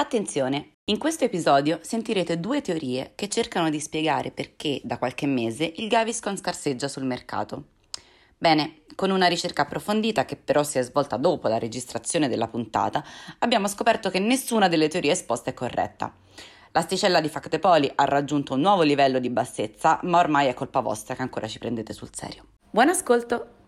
Attenzione, in questo episodio sentirete due teorie che cercano di spiegare perché da qualche mese il Gaviscon scarseggia sul mercato. Bene, con una ricerca approfondita che però si è svolta dopo la registrazione della puntata, abbiamo scoperto che nessuna delle teorie esposte è corretta. L'asticella di Factepoli ha raggiunto un nuovo livello di bassezza, ma ormai è colpa vostra che ancora ci prendete sul serio. Buon ascolto!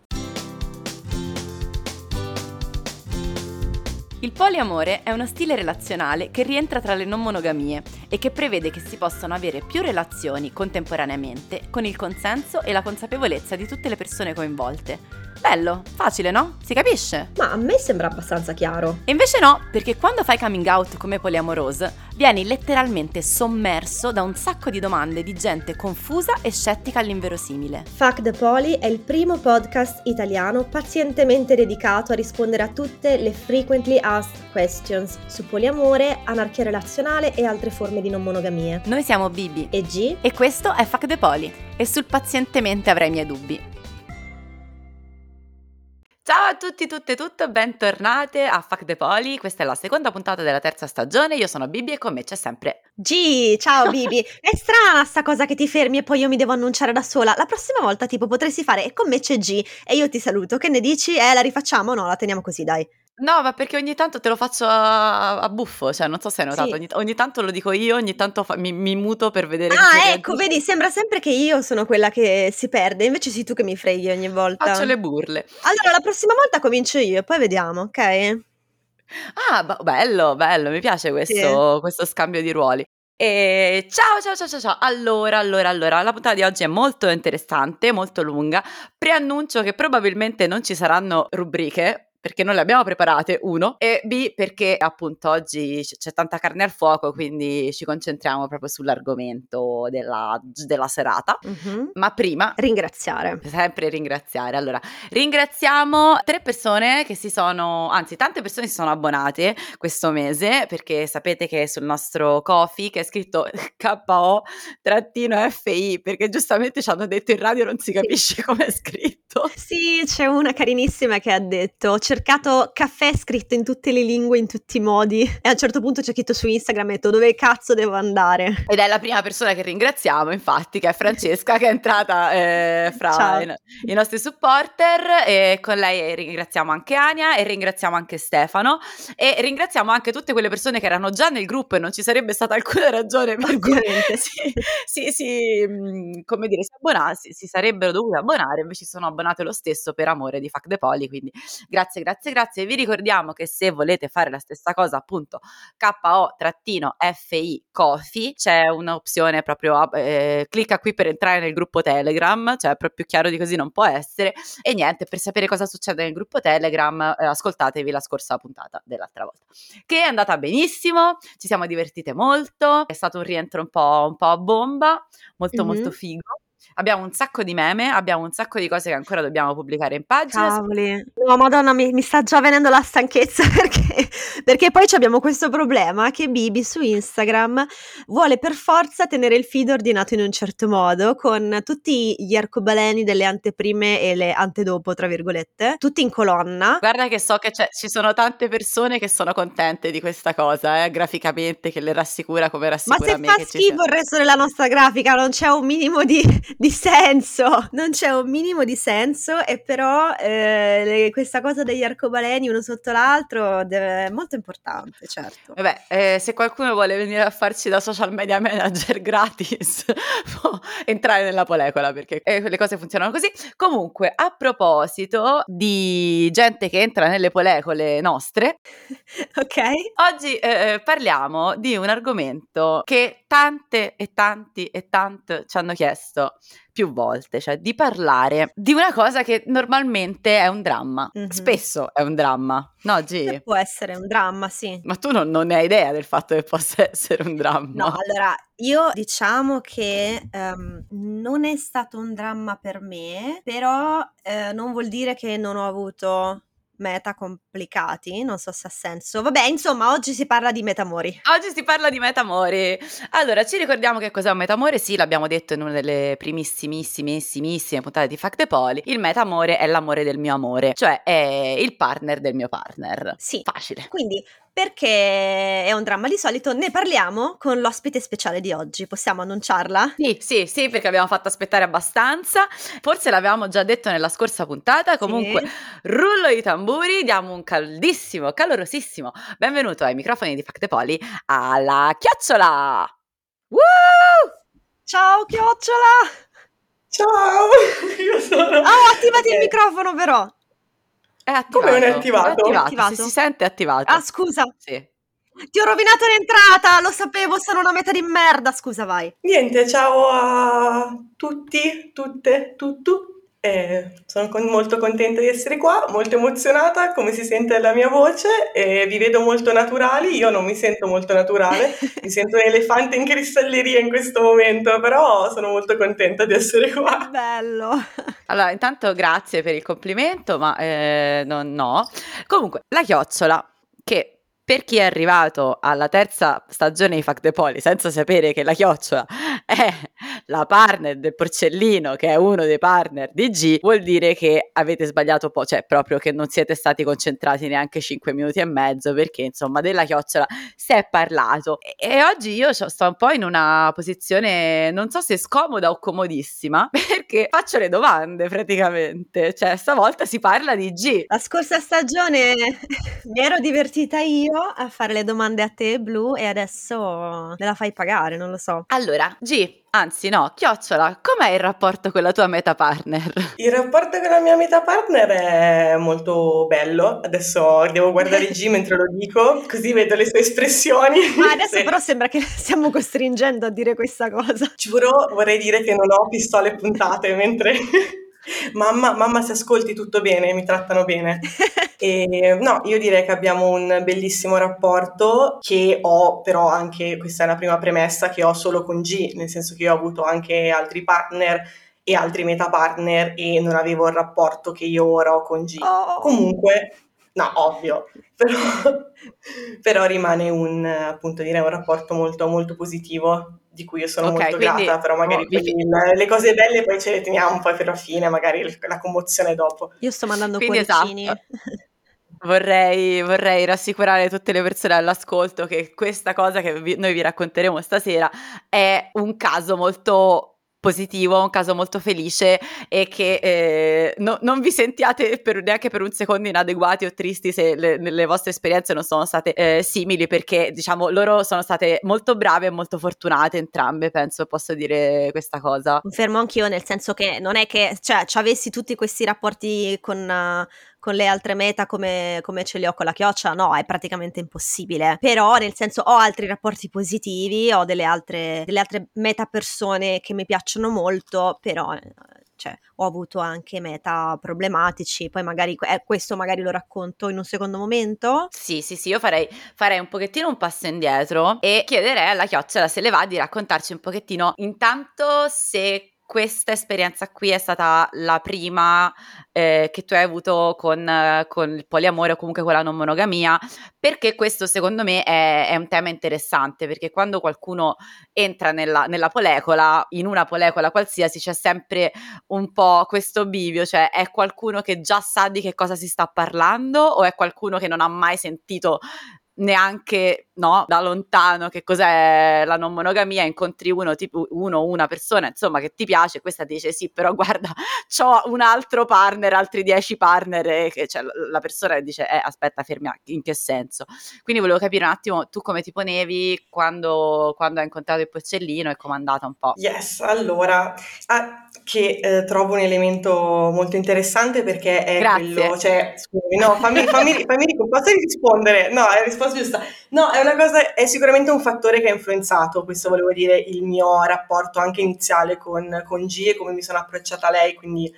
Il poliamore è uno stile relazionale che rientra tra le non monogamie e che prevede che si possano avere più relazioni contemporaneamente con il consenso e la consapevolezza di tutte le persone coinvolte. Bello, facile, no? Si capisce? Ma a me sembra abbastanza chiaro. E invece no, perché quando fai coming out come poliamorose, vieni letteralmente sommerso da un sacco di domande di gente confusa e scettica all'inverosimile. Fuck the Poly è il primo podcast italiano pazientemente dedicato a rispondere a tutte le frequently asked questions su poliamore, anarchia relazionale e altre forme di non monogamie. Noi siamo Bibi E G? e questo è Fuck the Poly e sul pazientemente avrai i miei dubbi. Ciao a tutti, tutte e tutte, bentornate a Fuck the Poly. Questa è la seconda puntata della terza stagione. Io sono Bibi e con me c'è sempre G, ciao Bibi. È strana sta cosa che ti fermi e poi io mi devo annunciare da sola. La prossima volta tipo potresti fare e con me c'è G e io ti saluto. Che ne dici? Eh, la rifacciamo? No, la teniamo così, dai. No, ma perché ogni tanto te lo faccio a, a buffo, cioè non so se hai notato, Sì. ogni, ogni tanto lo dico io, ogni tanto fa- mi, mi muto per vedere Ah, ecco, vedi, sembra sempre che io sono quella che si perde, invece sei tu che mi freghi ogni volta. Faccio le burle. Allora, la prossima volta comincio io e poi vediamo, ok? Ah, ba- bello, bello, mi piace questo, questo scambio di ruoli. E ciao, ciao, ciao, ciao, ciao. Allora, allora, allora, la puntata di oggi è molto interessante, molto lunga. Preannuncio che probabilmente non ci saranno rubriche. Perché non le abbiamo preparate, uno, e B, perché appunto oggi c'è tanta carne al fuoco, quindi ci concentriamo proprio sull'argomento della, della serata. Mhm. Ma prima, Ringraziare. Sempre ringraziare. Allora, ringraziamo tre persone che si sono, anzi, tante persone si sono abbonate questo mese perché sapete che sul nostro Kofi che è scritto KO-FI perché giustamente ci hanno detto in radio non si capisce come è scritto. Sì, c'è una carinissima che ha detto: Ho cercato caffè scritto in tutte le lingue, in tutti i modi. E a un certo punto ci ha scritto su Instagram e ha detto: Dove cazzo devo andare? Ed è la prima persona che ringraziamo, infatti, che è Francesca, che è entrata eh, fra i, i nostri supporter. E con lei ringraziamo anche Ania e ringraziamo anche Stefano. E ringraziamo anche tutte quelle persone che erano già nel gruppo e non ci sarebbe stata alcuna ragione per cui si, si, si, come dire, si, abbona- si, sarebbero dovute abbonare, invece sono abbonate lo stesso per amore di Fuck the Poly. Quindi grazie, grazie, grazie. Vi ricordiamo che se volete fare la stessa cosa, appunto, KO-FI Coffee, c'è un'opzione proprio, eh, clicca qui per entrare nel gruppo Telegram, cioè proprio chiaro di così non può essere. E niente, per sapere cosa succede nel gruppo Telegram, eh, ascoltatevi la scorsa puntata dell'altra volta, che è andata benissimo, ci siamo divertite molto, è stato un rientro un po', un po' a bomba, molto Mhm. molto figo. Abbiamo un sacco di meme, abbiamo un sacco di cose che ancora dobbiamo pubblicare in pagina. Cavoli. No, madonna, mi, mi sta già venendo la stanchezza perché, perché poi abbiamo questo problema che Bibi su Instagram vuole per forza tenere il feed ordinato in un certo modo, con tutti gli arcobaleni delle anteprime e le antedopo, tra virgolette, tutti in colonna. Guarda che so che c'è- ci sono tante persone che sono contente di questa cosa, eh, graficamente, che le rassicura come Ma rassicura se me. fa schifo il resto della nostra grafica, non c'è un minimo di, di senso. Non c'è un minimo di senso, e però eh, le- questa cosa degli arcobaleni uno sotto l'altro deve- è molto importante, certo. Vabbè, eh, se qualcuno vuole venire a farci da social media manager gratis, può entrare nella polecola perché eh, le cose funzionano così. Comunque, a proposito di gente che entra nelle polecole nostre, Ok? oggi eh, parliamo di un argomento che tante e tanti e tante ci hanno chiesto più volte, cioè di parlare di una cosa che normalmente è un dramma, Mhm. spesso è un dramma, no G? Può essere un dramma, sì. Ma tu non, non ne hai idea del fatto che possa essere un dramma. No, allora, io diciamo che ehm, non è stato un dramma per me, però eh, non vuol dire che non ho avuto meta complicati, non so se ha senso. Vabbè, insomma, oggi si parla di metamori. Oggi si parla di metamori. Allora, ci ricordiamo che cos'è un metamore? Sì, l'abbiamo detto in una delle primissimissime puntate di Fact Poli. Il metamore è l'amore del mio amore, cioè è il partner del mio partner. Sì. Facile. Quindi perché è un dramma di solito, ne parliamo con l'ospite speciale di oggi. Possiamo annunciarla? Sì, sì, sì, perché abbiamo fatto aspettare abbastanza. Forse l'avevamo già detto nella scorsa puntata. Comunque, sì. rullo i tamburi, diamo un caldissimo, calorosissimo benvenuto ai microfoni di Facte Poli alla chiocciola! Woo! Ciao chiocciola! Ciao! Io sono... Oh, attivati okay. il microfono però! È attivato. Come non è attivato? È attivato. attivato. Si, si sente attivato. Ah, scusa. Sì. Ti ho rovinato l'entrata, lo sapevo, sono una meta di merda. Scusa, vai. Niente, ciao a tutti, tutte, tutto. Eh, sono con- molto contenta di essere qua, molto emozionata, come si sente la mia voce, eh, vi vedo molto naturali, io non mi sento molto naturale, mi sento un elefante in cristalleria in questo momento, però sono molto contenta di essere qua. Bello! Allora, intanto grazie per il complimento, ma eh, no, no. Comunque, la chiocciola, che per chi è arrivato alla terza stagione di Fact the Poli senza sapere che la chiocciola è la partner del porcellino, che è uno dei partner di G, vuol dire che avete sbagliato un po', cioè proprio che non siete stati concentrati neanche 5 minuti e mezzo, perché insomma della chiocciola si è parlato. E, e oggi io sto un po' in una posizione, non so se scomoda o comodissima, perché faccio le domande praticamente, cioè stavolta si parla di G. La scorsa stagione mi ero divertita io a fare le domande a te, Blu, e adesso me la fai pagare, non lo so. Allora, G, anzi no, chiocciola, com'è il rapporto con la tua meta partner? Il rapporto con la mia meta partner è molto bello, adesso devo guardare G mentre lo dico, così vedo le sue espressioni. Ma adesso però sembra che stiamo costringendo a dire questa cosa. Giuro, vorrei dire che non ho pistole puntate mentre... Mamma, mamma, se ascolti tutto bene, mi trattano bene. E, no, io direi che abbiamo un bellissimo rapporto che ho però anche, questa è una prima premessa, che ho solo con G, nel senso che io ho avuto anche altri partner e altri meta partner e non avevo il rapporto che io ora ho con G. Oh. Comunque, no, ovvio, però, però rimane un, appunto, direi un rapporto molto, molto positivo di cui io sono okay, molto quindi, grata, però magari oh, vi... le cose belle poi ce le teniamo un po' per la fine, magari la commozione dopo. Io sto mandando quindi cuoricini. Esatto. Vorrei, vorrei, rassicurare tutte le persone all'ascolto che questa cosa che vi, noi vi racconteremo stasera è un caso molto positivo, un caso molto felice e che eh, no, non vi sentiate per, neanche per un secondo inadeguati o tristi se le, le vostre esperienze non sono state eh, simili perché diciamo loro sono state molto brave e molto fortunate entrambe, penso posso dire questa cosa. Confermo anch'io nel senso che non è che cioè, avessi tutti questi rapporti con... Uh con le altre meta come, come, ce li ho con la chioccia, no, è praticamente impossibile. Però, nel senso, ho altri rapporti positivi, ho delle altre, delle altre meta persone che mi piacciono molto, però cioè, ho avuto anche meta problematici, poi magari eh, questo magari lo racconto in un secondo momento. Sì, sì, sì, io farei, farei un pochettino un passo indietro e chiederei alla chiocciola se le va di raccontarci un pochettino intanto se questa esperienza qui è stata la prima eh, che tu hai avuto con, con, il poliamore o comunque con la non monogamia, perché questo secondo me è, è un tema interessante, perché quando qualcuno entra nella, nella, polecola, in una polecola qualsiasi, c'è sempre un po' questo bivio, cioè è qualcuno che già sa di che cosa si sta parlando o è qualcuno che non ha mai sentito neanche no, da lontano che cos'è la non monogamia, incontri uno, tipo uno una persona, insomma, che ti piace, questa dice sì, però guarda, ho un altro partner, altri dieci partner, e che, cioè, la persona dice, eh, aspetta, fermi, in che senso? Quindi volevo capire un attimo tu come ti ponevi quando, quando hai incontrato il porcellino e com'è andata un po'. Yes, allora, ah, che eh, trovo un elemento molto interessante perché è Grazie. quello, cioè, scusami, no, fammi, fammi, fammi, fammi posso rispondere? No, è la risposta giusta. No, è una cosa, è sicuramente un fattore che ha influenzato, questo volevo dire, il mio rapporto anche iniziale con, con G e come mi sono approcciata a lei, quindi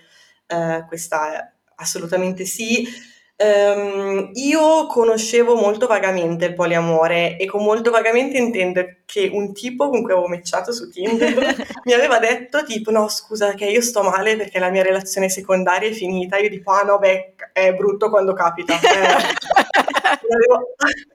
eh, questa è assolutamente sì. Um, io conoscevo molto vagamente il poliamore e con molto vagamente intendo che un tipo con cui avevo matchato su Tinder mi aveva detto tipo no scusa che io sto male perché la mia relazione secondaria è finita. Io dico ah no beh è brutto quando capita. Eh,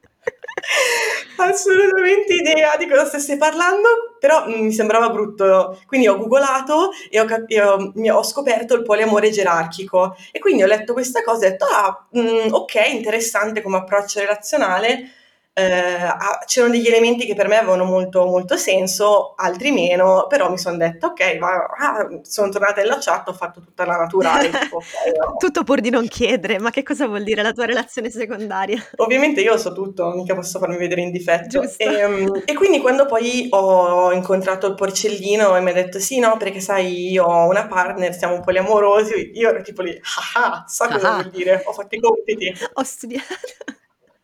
assolutamente idea di cosa stesse parlando, però mi sembrava brutto. Quindi ho googolato e ho, cap- ho, ho, scoperto il poliamore gerarchico. E quindi ho letto questa cosa e ho detto, ah, mh, mm, ok, interessante come approccio relazionale eh, c'erano degli elementi che per me avevano molto, molto senso, altri meno, però mi sono detta ok, ma, ah, sono tornata nella chat, ho fatto tutta la naturale. tipo, okay, no. Tutto pur di non chiedere, ma che cosa vuol dire la tua relazione secondaria? Ovviamente io so tutto, mica posso farmi vedere in difetto. E, um, e, quindi quando poi ho incontrato il porcellino e mi ha detto sì, no, perché sai, io ho una partner, siamo un po' amorosi, io ero tipo lì, ah, ah so cosa ah. vuol dire, ho fatto i compiti. Ho studiato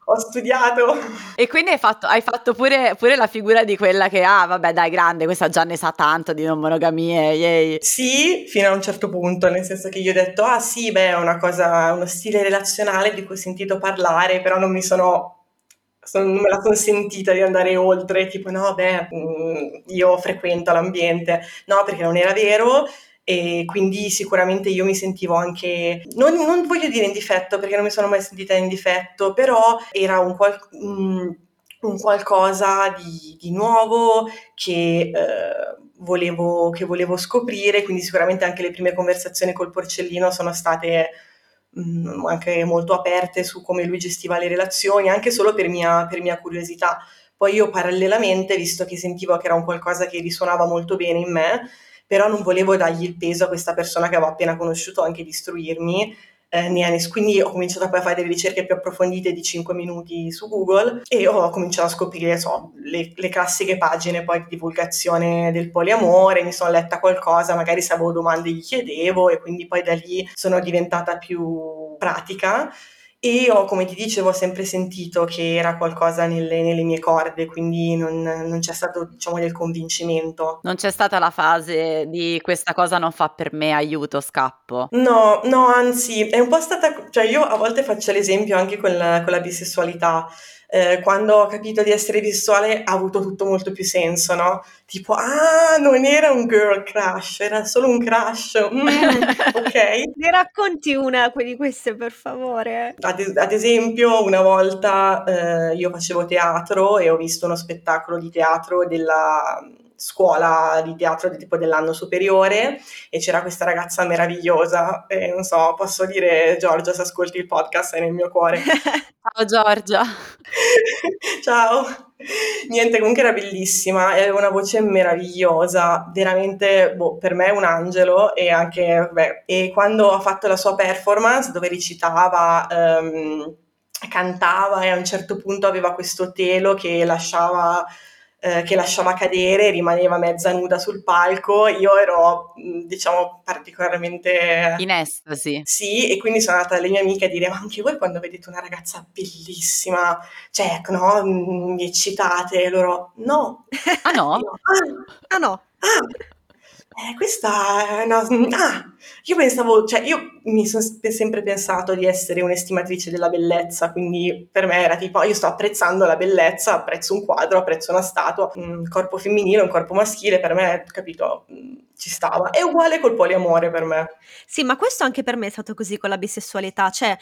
ho studiato. E quindi hai fatto, hai fatto pure, pure, la figura di quella che, ah vabbè dai grande, questa già ne sa tanto di non monogamie, yay. Sì, fino a un certo punto, nel senso che io ho detto, ah sì, beh, è una cosa, uno stile relazionale di cui ho sentito parlare, però non mi sono non me la sono sentita di andare oltre, tipo no, beh, mm, io frequento l'ambiente, no, perché non era vero e quindi sicuramente io mi sentivo anche, non, non, voglio dire in difetto perché non mi sono mai sentita in difetto, però era un, qual, un, un qualcosa di, di, nuovo che, eh, volevo, che volevo scoprire, quindi sicuramente anche le prime conversazioni col porcellino sono state mh, mm, anche molto aperte su come lui gestiva le relazioni, anche solo per mia, per mia curiosità. Poi io parallelamente, visto che sentivo che era un qualcosa che risuonava molto bene in me, però non volevo dargli il peso a questa persona che avevo appena conosciuto, anche di istruirmi. Eh, quindi ho cominciato poi a fare delle ricerche più approfondite di 5 minuti su Google e ho cominciato a scoprire so, le, le, classiche pagine poi di divulgazione del poliamore, mi sono letta qualcosa, magari se avevo domande gli chiedevo e quindi poi da lì sono diventata più pratica e ho, come ti dicevo, sempre sentito che era qualcosa nelle, nelle mie corde, quindi non, non, c'è stato, diciamo, del convincimento. Non c'è stata la fase di questa cosa non fa per me, aiuto, scappo. No, no, anzi, è un po' stata, cioè io a volte faccio l'esempio anche con la, con la bisessualità eh, quando ho capito di essere visuale ha avuto tutto molto più senso, no? Tipo, ah, non era un girl crush, era solo un crush. Mm, ok. Ne racconti una di queste, per favore? Ad, ad esempio, una volta eh, io facevo teatro e ho visto uno spettacolo di teatro della scuola di teatro di tipo dell'anno superiore e c'era questa ragazza meravigliosa e non so, posso dire Giorgia se ascolti il podcast è nel mio cuore. Ciao Giorgia. Ciao. Niente, comunque era bellissima, aveva una voce meravigliosa, veramente boh, per me un angelo e anche, beh, e quando ha fatto la sua performance dove recitava, um, cantava e a un certo punto aveva questo telo che lasciava eh, che lasciava cadere, rimaneva mezza nuda sul palco, io ero diciamo particolarmente in estasi. Sì, e quindi sono andata alle mie amiche a dire ma anche voi quando vedete una ragazza bellissima, cioè no, mi eccitate, e loro no. Ah no? Ah, ah no. Ah, eh, questa è una... Ah, io pensavo, cioè io mi sono sempre pensato di essere un'estimatrice della bellezza, quindi per me era tipo, io sto apprezzando la bellezza, apprezzo un quadro, apprezzo una statua, un corpo femminile, un corpo maschile, per me, capito, ci stava. È uguale col poliamore per me. Sì, ma questo anche per me è stato così con la bisessualità, cioè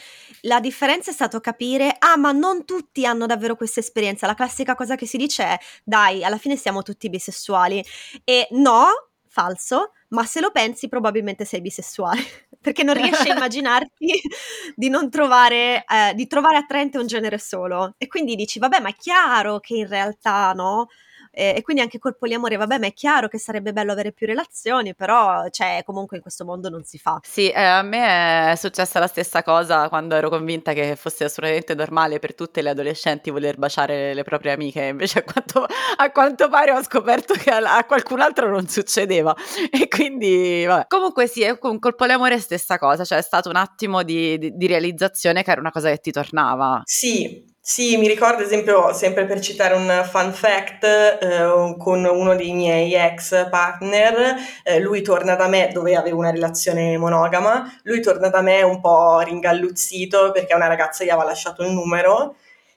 la differenza è stato capire, ah, ma non tutti hanno davvero questa esperienza. La classica cosa che si dice è, dai, alla fine siamo tutti bisessuali. E no, falso, ma se lo pensi probabilmente sei bisessuale, perché non riesci a immaginarti di non trovare, eh, di trovare attraente un genere solo. E quindi dici, vabbè, ma è chiaro che in realtà no, e, e quindi anche col poliamore, vabbè, ma è chiaro che sarebbe bello avere più relazioni, però cioè, comunque in questo mondo non si fa. Sì, eh, a me è successa la stessa cosa quando ero convinta che fosse assolutamente normale per tutte le adolescenti voler baciare le proprie amiche, invece a quanto, a quanto pare ho scoperto che a, a, qualcun altro non succedeva e quindi vabbè. Comunque sì, con, col poliamore è stessa cosa, cioè è stato un attimo di, di, di realizzazione che era una cosa che ti tornava. Sì, Sì, mi ricordo, ad esempio, sempre per citare un fun fact, eh, con uno dei miei ex partner, eh, lui torna da me dove avevo una relazione monogama, lui torna da me un po' ringalluzzito perché una ragazza gli aveva lasciato il numero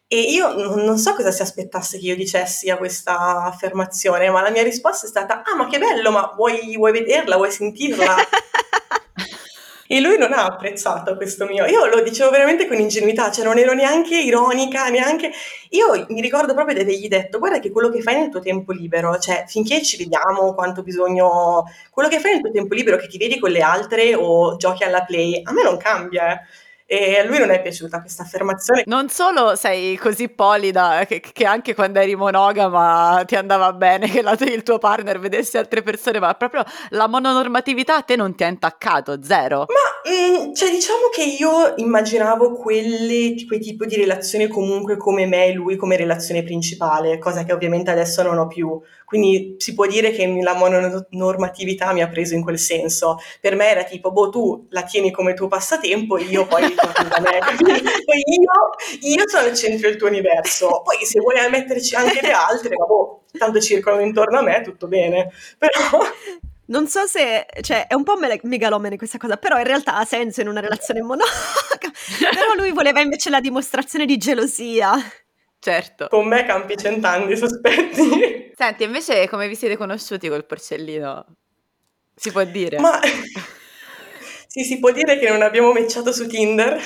e io non, so cosa si aspettasse che io dicessi a questa affermazione, ma la mia risposta è stata: Ah, ma che bello, ma vuoi, vuoi vederla, vuoi sentirla? E lui non ha apprezzato questo mio. Io lo dicevo veramente con ingenuità, cioè non ero neanche ironica, neanche. Io mi ricordo proprio di avergli detto: guarda che quello che fai nel tuo tempo libero, cioè finché ci vediamo quanto bisogno. Quello che fai nel tuo tempo libero, che ti vedi con le altre o giochi alla play, a me non cambia. Eh e a lui non è piaciuta questa affermazione. Non solo sei così polida che, che anche quando eri monogama ti andava bene che la, il tuo partner vedesse altre persone, ma proprio la mononormatività a te non ti ha intaccato, zero. Ma mh, mm, cioè diciamo che io immaginavo quelle, quei tipi di relazioni comunque come me e lui come relazione principale, cosa che ovviamente adesso non ho più. Quindi si può dire che la mononormatività mi ha preso in quel senso. Per me era tipo, boh, tu la tieni come tuo passatempo, io poi torno da me. poi io, io, sono il centro del tuo universo. Poi se vuoi metterci anche le altre, ma boh, tanto circolano intorno a me, tutto bene. Però... Non so se, cioè, è un po' megalomane questa cosa, però in realtà ha senso in una relazione monogama. però lui voleva invece la dimostrazione di gelosia. Certo. Con me campi cent'anni, sospetti. Senti, invece come vi siete conosciuti col porcellino? Si può dire? Ma... Sì, si può dire che non abbiamo matchato su Tinder,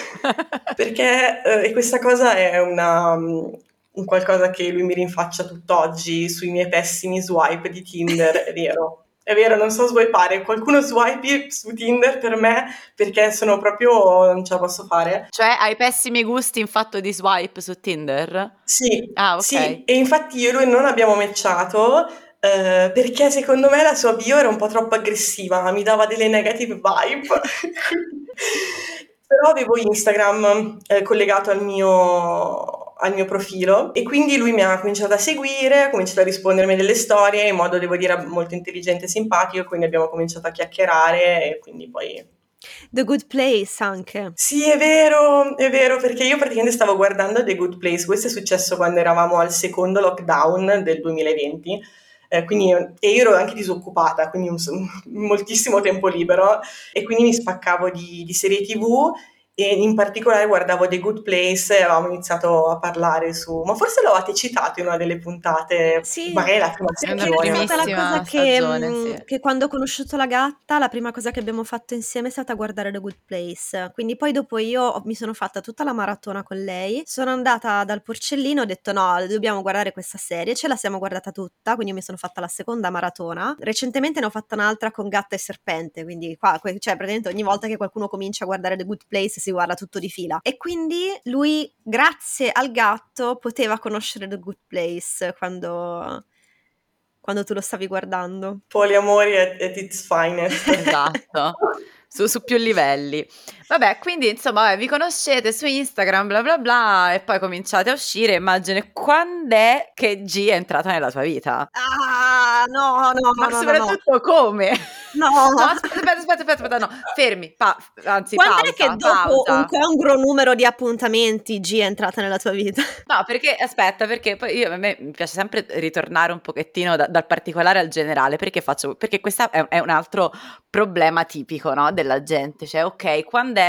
perché eh, questa cosa è una, um, un qualcosa che lui mi rinfaccia tutt'oggi sui miei pessimi swipe di Tinder, è vero. È vero, non so swipare. Qualcuno swipe su Tinder per me perché sono proprio. non ce la posso fare. Cioè, hai pessimi gusti in fatto di swipe su Tinder? Sì. Ah, ok. Sì, e infatti io e lui non abbiamo matchato. Uh, perché secondo me la sua bio era un po' troppo aggressiva, mi dava delle negative vibe. Però avevo Instagram eh, collegato al mio, al mio profilo e quindi lui mi ha cominciato a seguire, ha cominciato a rispondermi delle storie in modo, devo dire, molto intelligente e simpatico, quindi abbiamo cominciato a chiacchierare e quindi poi... The Good Place anche. Sì, è vero, è vero, perché io praticamente stavo guardando The Good Place, questo è successo quando eravamo al secondo lockdown del 2020. Eh, quindi, e io ero anche disoccupata, quindi un, moltissimo tempo libero e quindi mi spaccavo di, di serie tv e in particolare guardavo The Good Place e avevamo iniziato a parlare su, ma forse lo avete citato in una delle puntate, sì, magari la prima stagione. È stata la cosa che, stagione, mm, sì. che, quando ho conosciuto la gatta, la prima cosa che abbiamo fatto insieme è stata guardare The Good Place, quindi poi dopo io mi sono fatta tutta la maratona con lei, sono andata dal porcellino, ho detto no, dobbiamo guardare questa serie, ce la siamo guardata tutta, quindi mi sono fatta la seconda maratona, recentemente ne ho fatta un'altra con Gatta e Serpente, quindi qua, cioè praticamente ogni volta che qualcuno comincia a guardare The Good Place si guarda tutto di fila. E quindi lui, grazie al gatto, poteva conoscere The Good Place quando, quando tu lo stavi guardando. Poliamori at, at its finest. Esatto. Su, su, più livelli. Vabbè, quindi insomma, vi conoscete su Instagram, bla bla bla, e poi cominciate a uscire. Immagine quando è che G è entrata nella tua vita? Ah, no, no, Ma no, soprattutto no. come? No. no aspetta, aspetta, aspetta, aspetta, no, fermi, pa- anzi, Quando pausa, è che dopo pausa. un congruo numero di appuntamenti G è entrata nella tua vita? No, perché, aspetta, perché poi io, a me mi piace sempre ritornare un pochettino da, dal particolare al generale, perché faccio, perché questo è, è un altro problema tipico, no, della gente, cioè, ok, quando è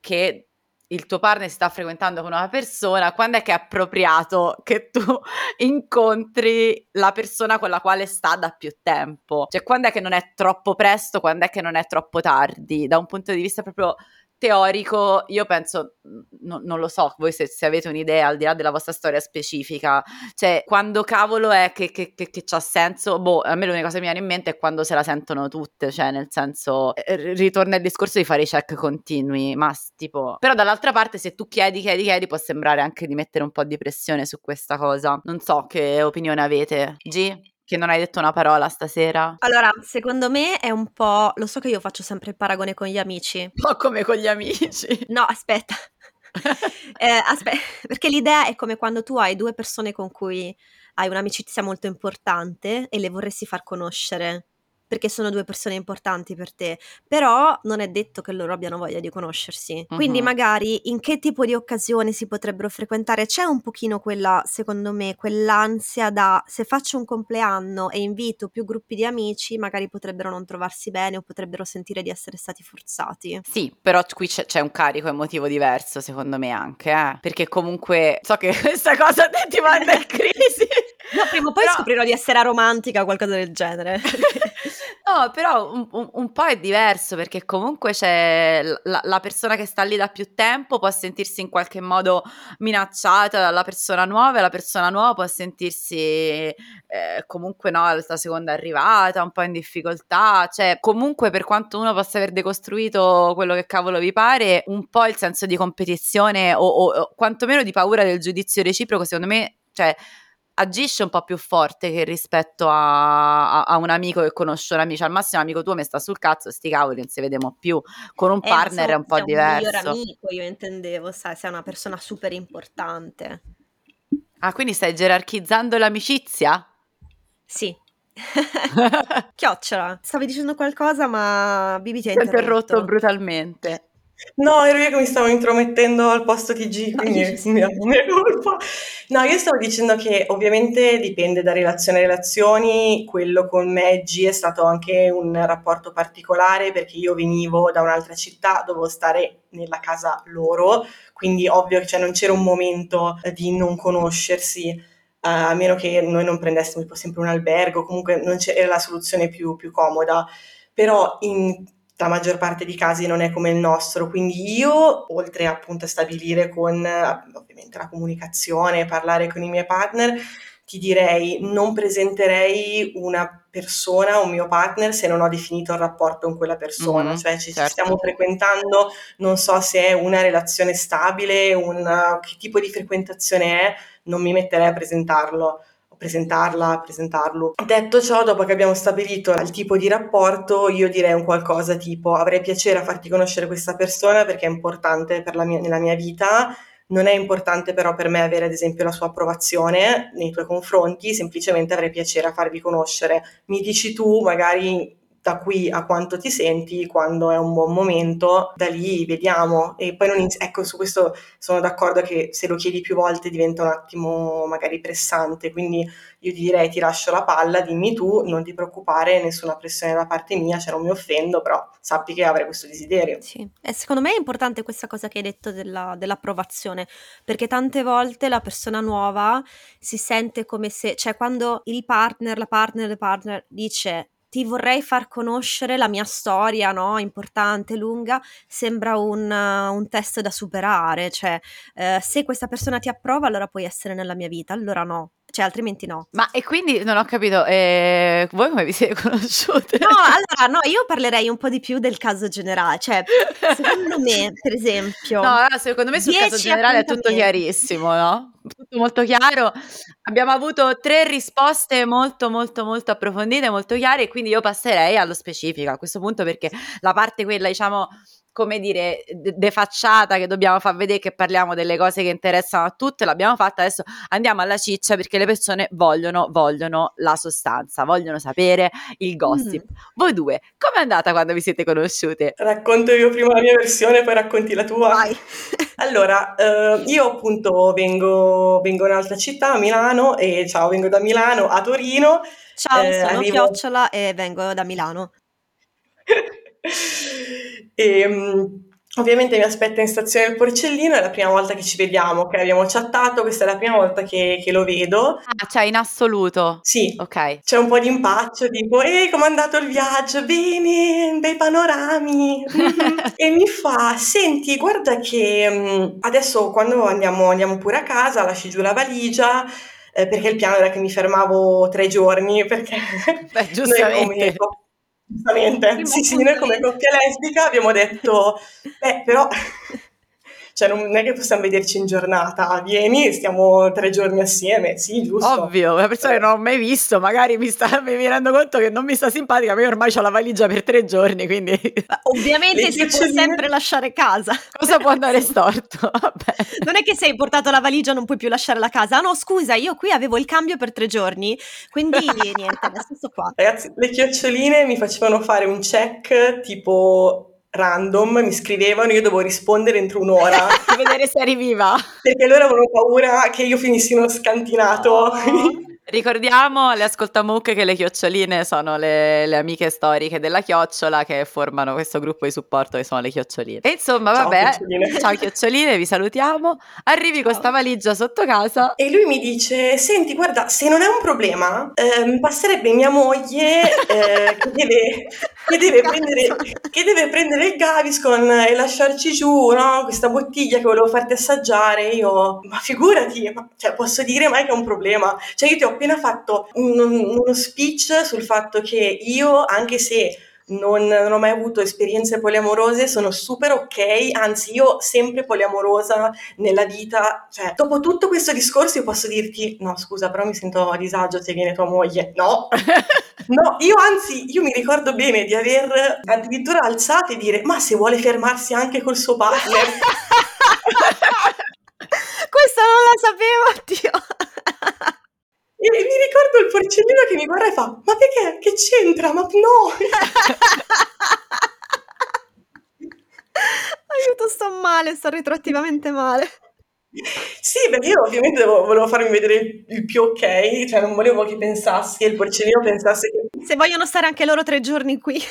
che il tuo partner sta frequentando con una persona, quando è che è appropriato che tu incontri la persona con la quale sta da più tempo? Cioè, quando è che non è troppo presto, quando è che non è troppo tardi? Da un punto di vista proprio teorico, io penso, no, non lo so, voi se, se, avete un'idea al di là della vostra storia specifica, cioè quando cavolo è che, che, che, che c'ha senso, boh, a me l'unica cosa che mi viene in mente è quando se la sentono tutte, cioè nel senso, eh, ritorna il discorso di fare i check continui, ma tipo, però dall'altra parte se tu chiedi, chiedi, chiedi, può sembrare anche di mettere un po' di pressione su questa cosa, non so che opinione avete, G? Che non hai detto una parola stasera? Allora, secondo me è un po'. Lo so che io faccio sempre il paragone con gli amici. Un po' come con gli amici. No, aspetta. eh, aspetta, perché l'idea è come quando tu hai due persone con cui hai un'amicizia molto importante e le vorresti far conoscere perché sono due persone importanti per te, però non è detto che loro abbiano voglia di conoscersi. Quindi Mhm. magari in che tipo di occasioni si potrebbero frequentare? C'è un pochino quella, secondo me, quell'ansia da se faccio un compleanno e invito più gruppi di amici, magari potrebbero non trovarsi bene o potrebbero sentire di essere stati forzati. Sì, però qui c'è, c'è un carico emotivo diverso, secondo me anche, eh? Perché comunque so che questa cosa ti manda in crisi. No, prima o poi Però- scoprirò di essere aromantica o qualcosa del genere. No, però un, un- un po' è diverso perché comunque c'è la, la persona che sta lì da più tempo può sentirsi in qualche modo minacciata dalla persona nuova e la persona nuova può sentirsi eh, comunque no, la seconda arrivata, un po' in difficoltà, cioè comunque per quanto uno possa aver decostruito quello che cavolo vi pare, un po' il senso di competizione o, o- o quantomeno di paura del giudizio reciproco, secondo me, cioè agisce un po' più forte che rispetto a, a- a un amico che conosce un amico. Al massimo, un amico tuo mi sta sul cazzo, sti cavoli, non si vediamo più. Con un Eh, partner è un po' sei un miglior diverso. amico, io intendevo, sai, sei una persona super importante. Ah, quindi stai gerarchizzando l'amicizia? Sì. Chiocciola, stavi dicendo qualcosa, ma Bibi ti ha interrotto interrotto. brutalmente. No, ero io che mi stavo intromettendo al posto TG, No, quindi io- mia, mia colpa. No, io stavo dicendo che ovviamente dipende da relazione a relazioni, quello con Maggie è stato anche un rapporto particolare perché io venivo da un'altra città, dovevo stare nella casa loro, quindi ovvio che cioè, non c'era un momento eh, di non conoscersi, eh, a meno che noi non prendessimo tipo, sempre un albergo, comunque non c'era la soluzione più, più comoda però in la maggior parte dei casi non è come il nostro, quindi io, oltre appunto a stabilire con ovviamente la comunicazione, parlare con i miei partner, ti direi non presenterei una persona, un mio partner, se non ho definito il rapporto con quella persona, Mhm, cioè ci, ci certo. stiamo frequentando, non so se è una relazione stabile, una- che tipo di frequentazione è, non mi metterei a presentarlo presentarla, presentarlo. Detto ciò, dopo che abbiamo stabilito il tipo di rapporto, io direi un qualcosa tipo avrei piacere a farti conoscere questa persona perché è importante per la mia- nella mia vita, non è importante però per me avere ad esempio la sua approvazione nei tuoi confronti, semplicemente avrei piacere a farvi conoscere. Mi dici tu magari da qui a quanto ti senti, quando è un buon momento, da lì vediamo. E poi non inizi- ecco, su questo sono d'accordo che se lo chiedi più volte diventa un attimo magari pressante, quindi io ti direi ti lascio la palla, dimmi tu, non ti preoccupare, nessuna pressione da parte mia, cioè non mi offendo, però sappi che avrei questo desiderio. Sì, e secondo me è importante questa cosa che hai detto della- dell'approvazione, perché tante volte la persona nuova si sente come se, cioè quando il partner, la partner, il partner dice ti vorrei far conoscere la mia storia, no? Importante, lunga, sembra un, un test da superare, cioè eh, se questa persona ti approva allora puoi essere nella mia vita, allora no, cioè altrimenti no. Ma e quindi non ho capito, eh, voi come vi siete conosciute? No, allora no, io parlerei un po' di più del caso generale, cioè secondo me, per esempio, No, allora, secondo me sul caso 10 generale è tutto chiarissimo, no? Tutto molto chiaro. Abbiamo avuto tre risposte molto, molto, molto approfondite, molto chiare, quindi io passerei allo specifico a questo punto perché la parte quella, diciamo, come dire, de, de facciata che dobbiamo far vedere che parliamo delle cose che interessano a tutte, l'abbiamo fatta, adesso andiamo alla ciccia perché le persone vogliono, vogliono la sostanza, vogliono sapere il gossip. Mm. Voi due, com'è andata quando vi siete conosciute? Racconto io prima la mia versione, poi racconti la tua. Vai. Allora, eh, io appunto vengo, vengo in un'altra città, a Milano, e ciao, vengo da Milano a Torino. Ciao, Eh, sono arrivo- Chiocciola e vengo da Milano. e mm, ovviamente mi aspetta in stazione del Porcellino, è la prima volta che ci vediamo, ok? Abbiamo chattato, questa è la prima volta che, che lo vedo. Ah, cioè in assoluto. Sì, Ok. c'è un po' di impaccio, tipo, ehi, com'è andato il viaggio? Bene, bei panorami. E mi fa, senti, guarda che mm, adesso quando andiamo, andiamo pure a casa, lasci giù la valigia, eh, perché il piano era che mi fermavo tre giorni, perché Beh, noi giustamente. come coppia- giustamente, sì, sì, noi come coppia lesbica abbiamo detto, beh, però cioè non è che possiamo vederci in giornata, vieni, stiamo tre giorni assieme, sì, giusto. Ovvio, una persona che non ho mai visto, magari mi, sta, mi rendo conto che non mi sta simpatica, ma io ormai ho la valigia per tre giorni, quindi... Ovviamente si può sempre lasciare casa. Cosa può andare storto? Vabbè. Non è che se hai portato la valigia non puoi più lasciare la casa. Ah no, scusa, io qui avevo il cambio per tre giorni, quindi niente, adesso sto qua. Ragazzi, le chioccioline mi facevano fare un check tipo random, mi scrivevano, io dovevo rispondere entro un'ora. per vedere se eri viva. Perché loro avevano paura che io finissi uno scantinato. Oh. Ricordiamo alle ascoltamucche che le chioccioline sono le, le, amiche storiche della chiocciola che formano questo gruppo di supporto che sono le chioccioline. E insomma, ciao, vabbè, chioccioline. ciao chioccioline, vi salutiamo. Arrivi con questa valigia sotto casa. E lui mi dice: Senti, guarda, se non è un problema, eh, passerebbe mia moglie eh, che, deve, che, deve prendere, che, deve, prendere, il Gaviscon e lasciarci giù no? questa bottiglia che volevo farti assaggiare. Io, ma figurati, ma, cioè, posso dire mai che è un problema? Cioè, io ti ho appena fatto un, uno speech sul fatto che io, anche se non, non, ho mai avuto esperienze poliamorose, sono super ok, anzi io sempre poliamorosa nella vita, cioè dopo tutto questo discorso io posso dirti no scusa però mi sento a disagio se viene tua moglie, no, no, io anzi io mi ricordo bene di aver addirittura alzato e dire ma se vuole fermarsi anche col suo partner. Questa non la sapevo, Dio. E mi ricordo il porcellino che mi guarda e fa: Ma perché? Che c'entra? Ma no! Aiuto, sto male, sto retroattivamente male. Sì, perché io ovviamente volevo farmi vedere il più ok, cioè non volevo che pensassi il porcellino pensasse che... Se vogliono stare anche loro tre giorni qui.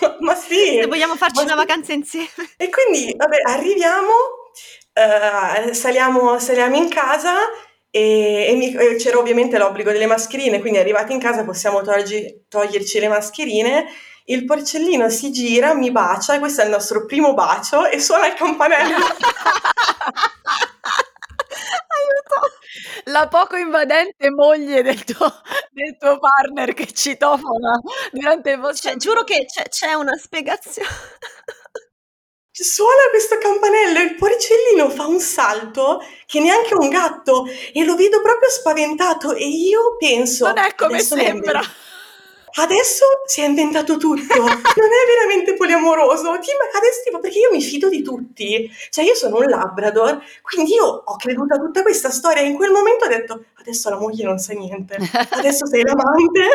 ma, ma sì! Se vogliamo farci una sì. vacanza insieme. E quindi, vabbè, arriviamo, uh, saliamo, saliamo in casa e, e mi, c'era ovviamente l'obbligo delle mascherine, quindi arrivati in casa possiamo toglierci, toglierci le mascherine. Il porcellino si gira, mi bacia, e questo è il nostro primo bacio, e suona il campanello. Aiuto! La poco invadente moglie del tuo, del tuo partner che citofona durante il vostro... Cioè, giuro che c'è, c'è una spiegazione suona questo campanello e il porcellino fa un salto che neanche un gatto e lo vedo proprio spaventato e io penso non è come sembra. adesso si è inventato tutto. Non è veramente poliamoroso. Adesso tipo perché io mi fido di tutti. Cioè io sono un labrador quindi io ho creduto a tutta questa storia. E in quel momento ho detto adesso la moglie non sa niente. Adesso sei l'amante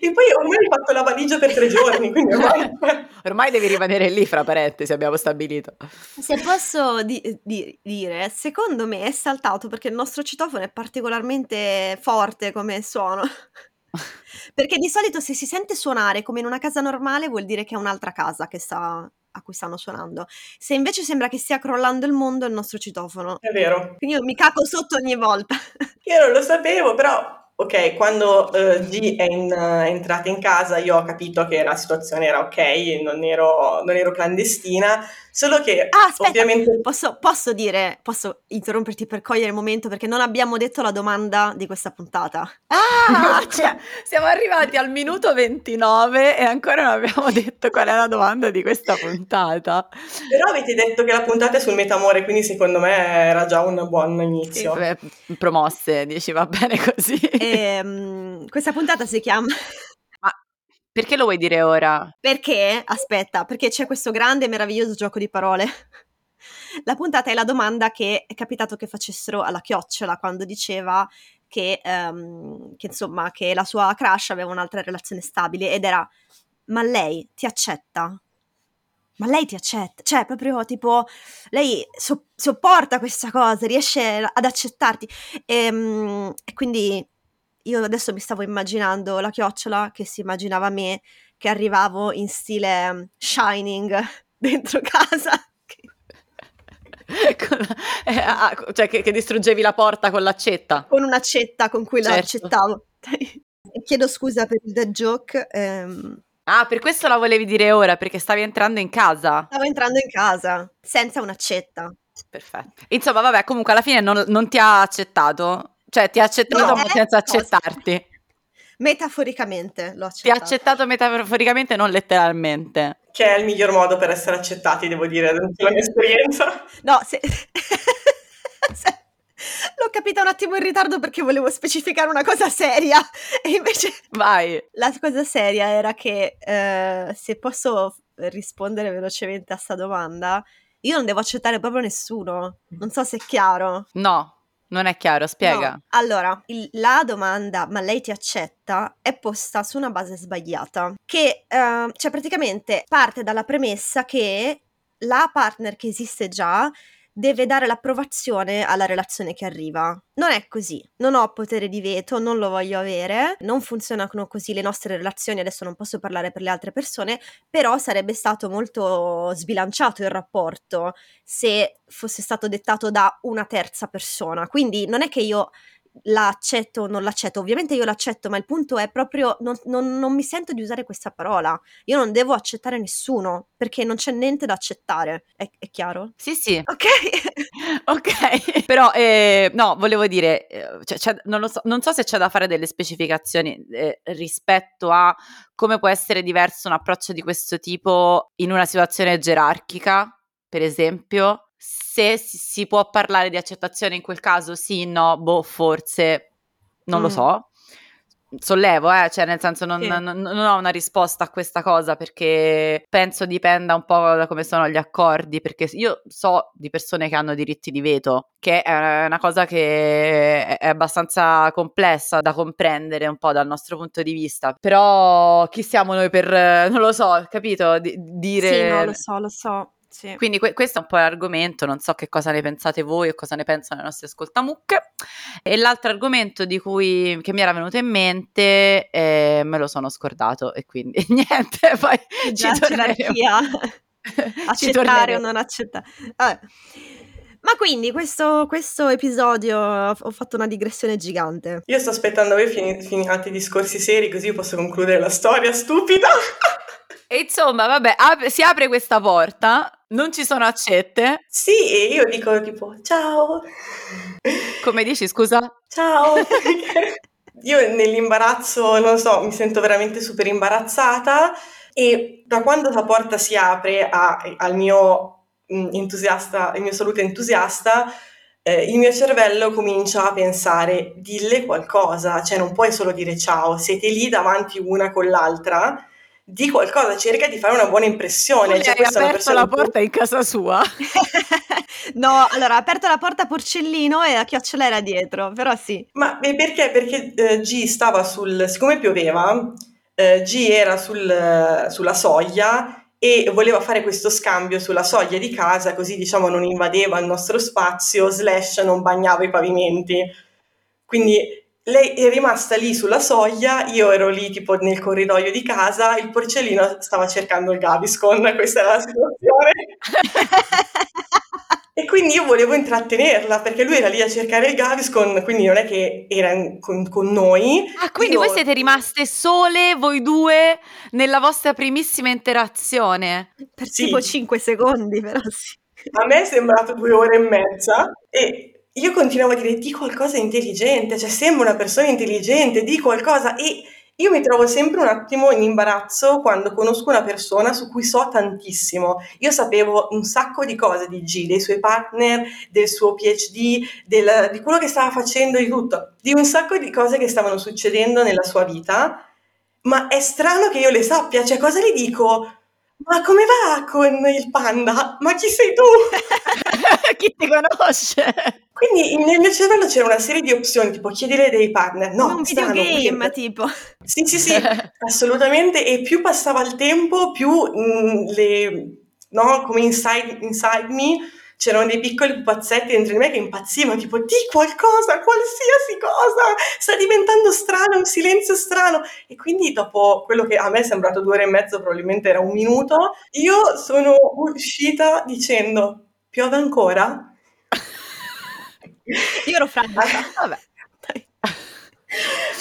e poi ormai hai fatto la valigia per tre giorni, quindi ormai... ormai devi rimanere lì, fra parentesi, abbiamo stabilito. Se posso di- di- dire, secondo me è saltato perché il nostro citofono è particolarmente forte come suono. perché di solito se si sente suonare come in una casa normale vuol dire che è un'altra casa che sta a cui stanno suonando. Se invece sembra che stia crollando il mondo, è il nostro citofono. È vero. Quindi io mi caco sotto ogni volta. Io non lo sapevo, però Ok, quando uh, G è, in, uh, entrata in casa io ho capito che la situazione era ok, non ero, non ero clandestina, solo che ah, aspetta, ovviamente... Posso, posso, dire, posso interromperti per cogliere il momento perché non abbiamo detto la domanda di questa puntata. Ah, cioè, siamo arrivati al minuto 29 e ancora non abbiamo detto qual è la domanda di questa puntata. Però avete detto che la puntata è sul metamore, quindi secondo me era già un buon inizio. Sì, promosse, dici va bene così. E, um, questa puntata si chiama... Perché lo vuoi dire ora? Perché, aspetta, perché c'è questo grande e meraviglioso gioco di parole. La puntata è la domanda che è capitato che facessero alla chiocciola quando diceva che, um, che, insomma che la sua crush aveva un'altra relazione stabile ed era ma lei ti accetta? Ma lei ti accetta? Cioè, proprio tipo, lei so- sopporta questa cosa, riesce ad accettarti. E, um, e quindi io adesso mi stavo immaginando la chiocciola che si immaginava me che arrivavo in stile mm, Shining dentro casa. la, eh, ah, cioè che, che, distruggevi la porta con l'accetta. Con un'accetta con cui certo. la accettavo. Chiedo scusa per il dead joke. Ehm. Ah, per questo la volevi dire ora, perché stavi entrando in casa. Stavo entrando in casa, senza un'accetta. Perfetto. Insomma, vabbè, comunque alla fine non, non ti ha accettato cioè, ti ha accettato, no, ma senza accettarti. Metaforicamente l'ho accettato. Ti ha accettato metaforicamente, non letteralmente. Che è il miglior modo per essere accettati, devo dire, dalla mia esperienza. No, se... se... L'ho capita un attimo in ritardo perché volevo specificare una cosa seria e invece... Vai! La cosa seria era che, eh, se posso rispondere velocemente a sta domanda, io non devo accettare proprio nessuno. Non so se è chiaro. No, non è chiaro, spiega. No. Allora, il, la domanda ma lei ti accetta è posta su una base sbagliata, che uh, cioè praticamente parte dalla premessa che la partner che esiste già deve dare l'approvazione alla relazione che arriva. Non è così, non ho potere di veto, non lo voglio avere, non funzionano così le nostre relazioni, adesso non posso parlare per le altre persone, però sarebbe stato molto sbilanciato il rapporto se fosse stato dettato da una terza persona. Quindi non è che io l'accetto o non l'accetto. Ovviamente io l'accetto, ma il punto è proprio non, non, non, mi sento di usare questa parola. Io non devo accettare nessuno perché non c'è niente da accettare. È, è chiaro? Sì, sì. Ok. ok. Però, eh, no, volevo dire, cioè, non, so, non, so, se c'è da fare delle specificazioni eh, rispetto a come può essere diverso un approccio di questo tipo in una situazione gerarchica, per esempio se si può parlare di accettazione in quel caso, sì, no, boh, forse, non mm. lo so. Sollevo, eh, cioè nel senso non, sì. non, non, ho una risposta a questa cosa perché penso dipenda un po' da come sono gli accordi, perché io so di persone che hanno diritti di veto, che è una cosa che è abbastanza complessa da comprendere un po' dal nostro punto di vista, però chi siamo noi per, non lo so, capito, D- dire... Sì, no, lo so, lo so. Sì. Quindi que- questo è un po' l'argomento, non so che cosa ne pensate voi o cosa ne pensano le nostre ascoltamucche. E l'altro argomento di cui che mi era venuto in mente eh, me lo sono scordato e quindi niente, poi Già, ci torneremo. accettare o non accettare. Vabbè. Ma quindi questo, questo, episodio ho fatto una digressione gigante. Io sto aspettando voi fin- finiate i discorsi seri così io posso concludere la storia stupida. E insomma, vabbè, ap- si apre questa porta, non ci sono accette. Sì, e io dico tipo ciao. Come dici, scusa? Ciao. io nell'imbarazzo, non so, mi sento veramente super imbarazzata e da quando la porta si apre a, al mio mm, entusiasta, il mio salute entusiasta, eh, il mio cervello comincia a pensare, dille qualcosa, cioè non puoi solo dire ciao, siete lì davanti una con l'altra di qualcosa, cerca di fare una buona impressione. Tu cioè, hai aperto la porta in casa sua? no, allora ha aperto la porta Porcellino e la chiocciola era dietro, però sì. Ma perché? Perché eh, G stava sul... siccome pioveva, eh, G era sul, sulla soglia e voleva fare questo scambio sulla soglia di casa, così diciamo non invadeva il nostro spazio, slash non bagnava i pavimenti. Quindi lei è rimasta lì sulla soglia, io ero lì tipo nel corridoio di casa, il porcellino stava cercando il Gaviscon, questa era la situazione. e quindi io volevo intrattenerla perché lui era lì a cercare il Gaviscon, quindi non è che era con, con noi. Ah, quindi io... voi siete rimaste sole, voi due, nella vostra primissima interazione? Per sì. tipo 5 secondi, però sì. A me è sembrato due ore e mezza e io continuavo a dire di qualcosa intelligente, cioè sembra una persona intelligente, di qualcosa e io mi trovo sempre un attimo in imbarazzo quando conosco una persona su cui so tantissimo. Io sapevo un sacco di cose di G, dei suoi partner, del suo PhD, del, di quello che stava facendo, di tutto, di un sacco di cose che stavano succedendo nella sua vita, ma è strano che io le sappia, cioè cosa le dico? Ma come va con il panda? Ma chi sei tu? chi ti conosce? Quindi nel mio cervello c'era una serie di opzioni, tipo chiedere dei partner. No, un videogame, perché... tipo. Sì, sì, sì, assolutamente. E più passava il tempo, più mh, mm, le, no, come inside, inside me, c'erano dei piccoli pupazzetti dentro di me che impazzivano, tipo di qualcosa, qualsiasi cosa, sta diventando strano, un silenzio strano. E quindi dopo quello che a me è sembrato due ore e mezzo, probabilmente era un minuto, io sono uscita dicendo, piove ancora? Io ero franca. Vabbè.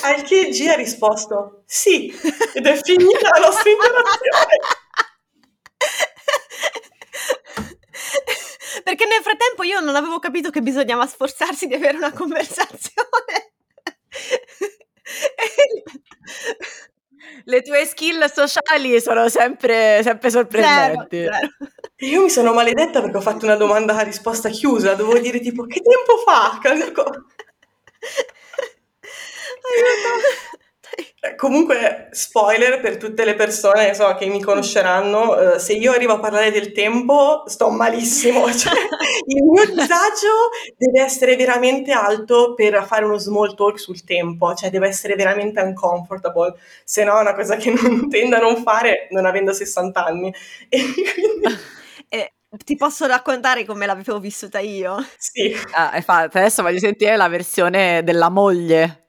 Al che G ha risposto sì, ed è finita la nostra interazione. Perché nel frattempo io non avevo capito che bisognava sforzarsi di avere una conversazione. le tue skill sociali sono sempre, sempre sorprendenti. Zero, zero. Io mi sono maledetta perché ho fatto una domanda a risposta chiusa, dovevo dire tipo che tempo fa? Eh, comunque, spoiler per tutte le persone insomma, che mi conosceranno, eh, se io arrivo a parlare del tempo sto malissimo, cioè, il mio disagio deve essere veramente alto per fare uno small talk sul tempo, cioè deve essere veramente uncomfortable, se no è una cosa che non tendo a non fare non avendo 60 anni. Eh, ti posso raccontare come l'avevo vissuta io? Sì. Ah, infatti, adesso voglio sentire la versione della moglie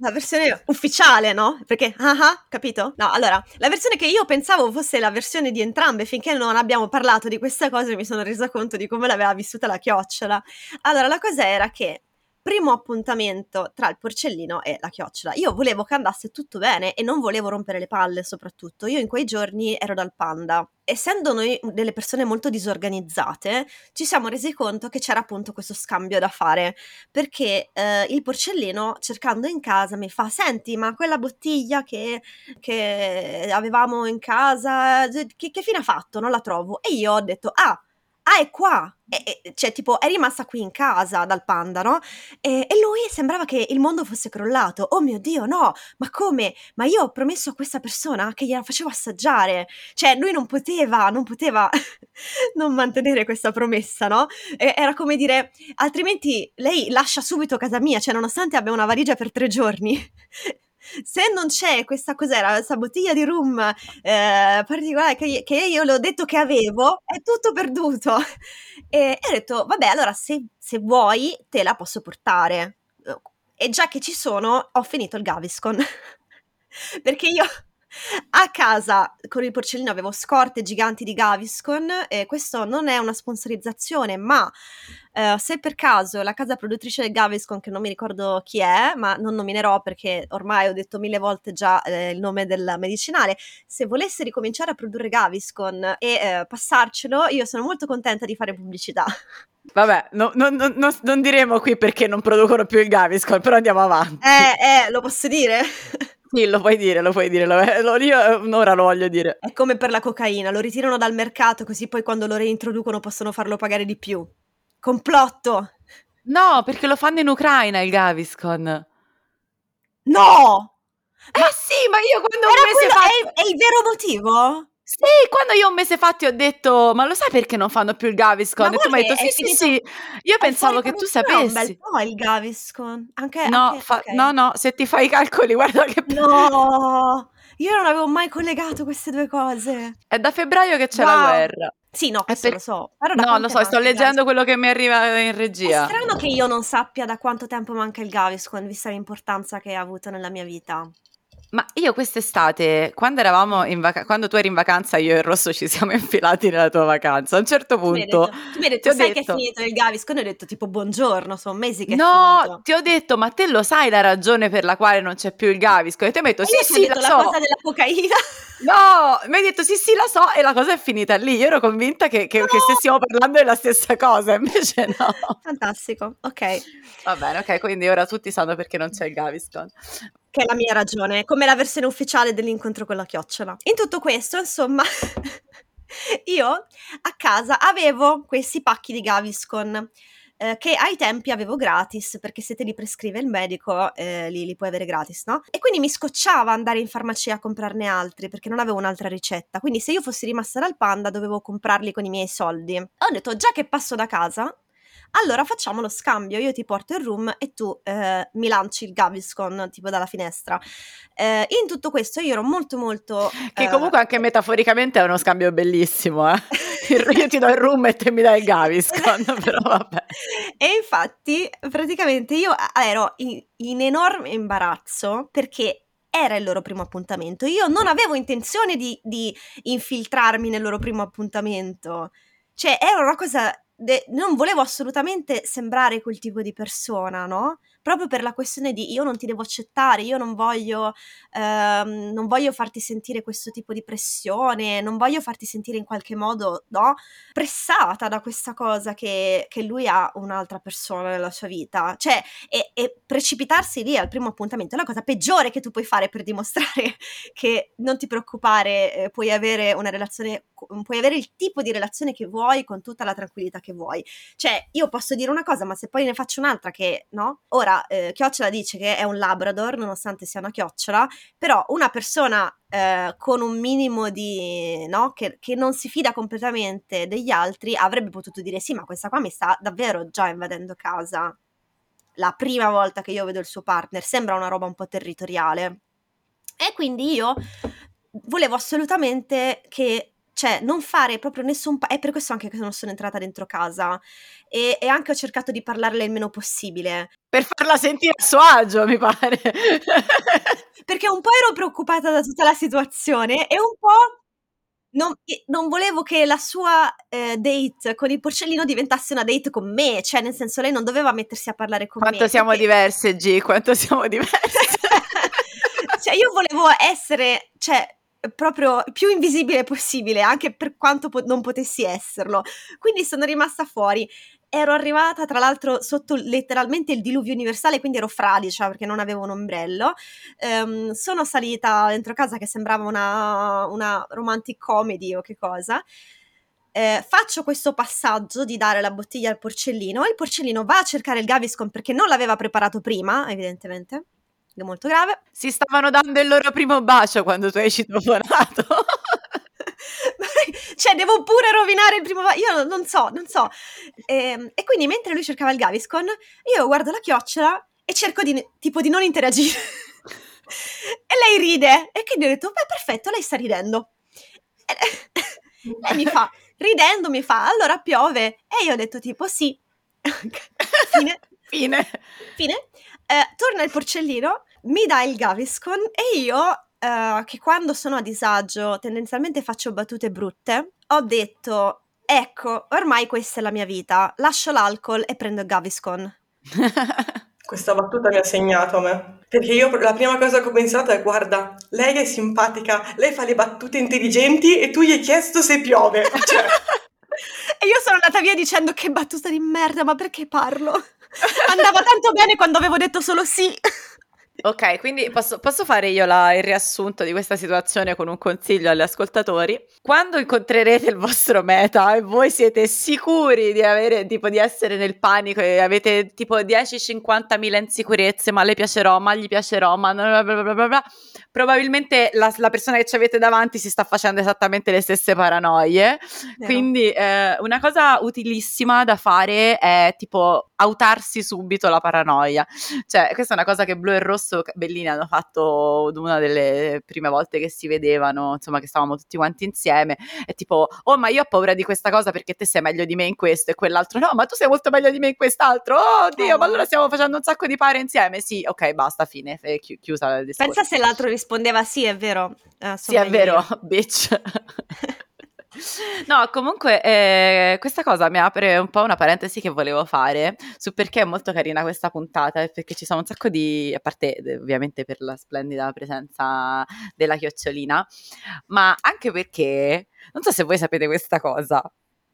la versione ufficiale, no? Perché, ah ah, capito? No, allora, la versione che io pensavo fosse la versione di entrambe, finché non abbiamo parlato di questa cosa mi sono resa conto di come l'aveva vissuta la chiocciola. Allora, la cosa era che primo appuntamento tra il porcellino e la chiocciola. Io volevo che andasse tutto bene e non volevo rompere le palle soprattutto. Io in quei giorni ero dal panda. Essendo noi delle persone molto disorganizzate, ci siamo resi conto che c'era appunto questo scambio da fare, perché eh, il porcellino cercando in casa mi fa, senti, ma quella bottiglia che, che avevamo in casa, che, che fine ha fatto? Non la trovo. E io ho detto, ah, ah, è qua. E, e, cioè, tipo, è rimasta qui in casa dal panda, no? E, e, lui sembrava che il mondo fosse crollato. Oh mio Dio, no! Ma come? Ma io ho promesso a questa persona che gliela facevo assaggiare. Cioè, lui non poteva, non poteva non mantenere questa promessa, no? Era come dire, altrimenti lei lascia subito casa mia, cioè, nonostante abbia una valigia per tre giorni se non c'è questa cos'era, questa bottiglia di rum eh, particolare che, che, io le ho detto che avevo, è tutto perduto. E, e ho detto, vabbè, allora se, se, vuoi te la posso portare. E già che ci sono, ho finito il Gaviscon. Perché io a casa con il porcellino avevo scorte giganti di Gaviscon e questo non è una sponsorizzazione, ma eh, se per caso la casa produttrice del Gaviscon, che non mi ricordo chi è, ma non nominerò perché ormai ho detto mille volte già eh, il nome del medicinale, se volesse ricominciare a produrre Gaviscon e eh, passarcelo, io sono molto contenta di fare pubblicità. Vabbè, no, no, no, non diremo qui perché non producono più il Gaviscon, però andiamo avanti. Eh, eh, lo posso dire? Sì, lo puoi dire, lo puoi dire, lo, lo, io eh, ora lo voglio dire. È come per la cocaina, lo ritirano dal mercato così poi quando lo reintroducono possono farlo pagare di più. Complotto! No, perché lo fanno in Ucraina il Gaviscon. No! Eh sì, ma io quando Era un mese quello, fa... È, è il vero motivo? Sì, quando io un mese fa ti ho detto, ma lo sai perché non fanno più il Gaviscon? Ma e tu mi hai detto, sì, sì, sì, io pensavo che tu sapessi. un bel po' il Gaviscon. Anche, no, anche, fa- okay. no, no, se ti fai i calcoli, guarda che... No, io non avevo mai collegato queste due cose. È da febbraio che c'è wow. la guerra. Sì, no, questo per... lo so. no, lo so, sto leggendo quello che mi arriva in regia. È strano che io non sappia da quanto tempo manca il Gaviscon, vista l'importanza che ha avuto nella mia vita. Ma io quest'estate, quando eravamo in vacanza, quando tu eri in vacanza, io e il Rosso ci siamo infilati nella tua vacanza. A un certo punto. Tu mi hai detto, tu sai detto, che è finito il Gaviscon? E ho detto tipo buongiorno, sono mesi che no, è finito. No, ti ho detto, ma te lo sai la ragione per la quale non c'è più il Gaviscon? E ti ho detto, sì, sì, la, la so. cosa della cocaina. No, mi hai detto sì, sì, la so, e la cosa è finita lì. Io ero convinta che, che, no. che stessimo parlando della stessa cosa, invece no. Fantastico, ok. Va bene, ok, quindi ora tutti sanno perché non c'è il Gaviscon che è la mia ragione, come la versione ufficiale dell'incontro con la chiocciola. In tutto questo, insomma, io a casa avevo questi pacchi di Gaviscon. Eh, che ai tempi avevo gratis perché se te li prescrive il medico eh, li, li, puoi avere gratis, no? E quindi mi scocciava andare in farmacia a comprarne altri perché non avevo un'altra ricetta. Quindi se io fossi rimasta dal panda dovevo comprarli con i miei soldi. Ho detto già che passo da casa allora facciamo lo scambio, io ti porto il room e tu eh, mi lanci il Gaviscon tipo dalla finestra. Eh, in tutto questo io ero molto molto... Che eh, comunque anche metaforicamente è uno scambio bellissimo, eh? io ti do il room e te mi dai il Gaviscon, però vabbè. E infatti praticamente io ero in, in enorme imbarazzo perché era il loro primo appuntamento. Io non avevo intenzione di, di infiltrarmi nel loro primo appuntamento. Cioè, era una cosa de- non volevo assolutamente sembrare quel tipo di persona, no? Proprio per la questione di io non ti devo accettare, io non voglio, ehm, non voglio farti sentire questo tipo di pressione, non voglio farti sentire in qualche modo no, pressata da questa cosa che, che, lui ha un'altra persona nella sua vita. Cioè, e, e precipitarsi lì al primo appuntamento è la cosa peggiore che tu puoi fare per dimostrare che non ti preoccupare, eh, puoi avere una relazione, puoi avere il tipo di relazione che vuoi con tutta la tranquillità che vuoi. Cioè, io posso dire una cosa, ma se poi ne faccio un'altra che, no? Ora, eh, Chiocciola dice che è un Labrador, nonostante sia una chiocciola, però una persona eh, con un minimo di, no? Che, che non si fida completamente degli altri avrebbe potuto dire sì, ma questa qua mi sta davvero già invadendo casa. La prima volta che io vedo il suo partner sembra una roba un po' territoriale. E quindi io volevo assolutamente che cioè non fare proprio nessun pa- è per questo anche che non sono entrata dentro casa e, e, anche ho cercato di parlarle il meno possibile. Per farla sentire a suo agio mi pare. Perché un po' ero preoccupata da tutta la situazione e un po' non, non volevo che la sua eh, date con il porcellino diventasse una date con me cioè nel senso lei non doveva mettersi a parlare con quanto me quanto siamo perché... diverse G quanto siamo diverse. Cioè io volevo essere cioè proprio più invisibile possibile, anche per quanto po- non potessi esserlo. Quindi sono rimasta fuori. Ero arrivata, tra l'altro, sotto letteralmente il diluvio universale, quindi ero fradicia perché non avevo un ombrello. Um, sono salita dentro casa che sembrava una, una romantic comedy o che cosa. Eh, faccio questo passaggio di dare la bottiglia al porcellino. Il porcellino va a cercare il Gaviscon perché non l'aveva preparato prima, evidentemente molto grave. Si stavano dando il loro primo bacio quando tu hai citofonato. cioè, devo pure rovinare il primo bacio. Io non so, non so. E, ehm, e, quindi mentre lui cercava il Gaviscon, io guardo la chiocciola e cerco di, tipo, di non interagire. e lei ride. E quindi ho detto, beh, perfetto, lei sta ridendo. E lei mi fa, ridendo, mi fa, allora piove. E io ho detto tipo, sì. Fine. Fine. Fine. Eh, torna il porcellino mi dà il Gaviscon e io, uh, che quando sono a disagio tendenzialmente faccio battute brutte, ho detto, ecco, ormai questa è la mia vita, lascio l'alcol e prendo il Gaviscon. Questa battuta mi ha segnato a me. Perché io la prima cosa che ho pensato è: guarda, lei è simpatica, lei fa le battute intelligenti e tu gli hai chiesto se piove. Cioè... e io sono andata via dicendo: che battuta di merda, ma perché parlo? Andava tanto bene quando avevo detto solo sì. Ok, quindi posso, posso fare io la, il riassunto di questa situazione con un consiglio agli ascoltatori. Quando incontrerete il vostro meta e voi siete sicuri di, avere, tipo, di essere nel panico e avete tipo 10-50 mila insicurezze, ma le piacerò, ma gli piacerò, ma bla bla bla bla, probabilmente la, la, persona che ci avete davanti si sta facendo esattamente le stesse paranoie. Vero. Quindi eh, una cosa utilissima da fare è tipo autarsi subito la paranoia. Cioè, questa è una cosa che Blu e Rosso Bellini hanno fatto una delle prime volte che si vedevano, insomma, che stavamo tutti quanti insieme. È tipo, oh, ma io ho paura di questa cosa perché te sei meglio di me in questo e quell'altro. No, ma tu sei molto meglio di me in quest'altro. Oh, Dio, oh. ma allora stiamo facendo un sacco di pare insieme. Sì, ok, basta, fine, chi- chiusa il discorso. Pensa se l'altro rispondeva sì, è vero. Ah, sì, è vero, io. bitch. No, comunque eh, questa cosa mi apre un po' una parentesi che volevo fare su perché è molto carina questa puntata, perché ci sono un sacco di, a parte ovviamente per la splendida presenza della chiocciolina, ma anche perché, non so se voi sapete questa cosa,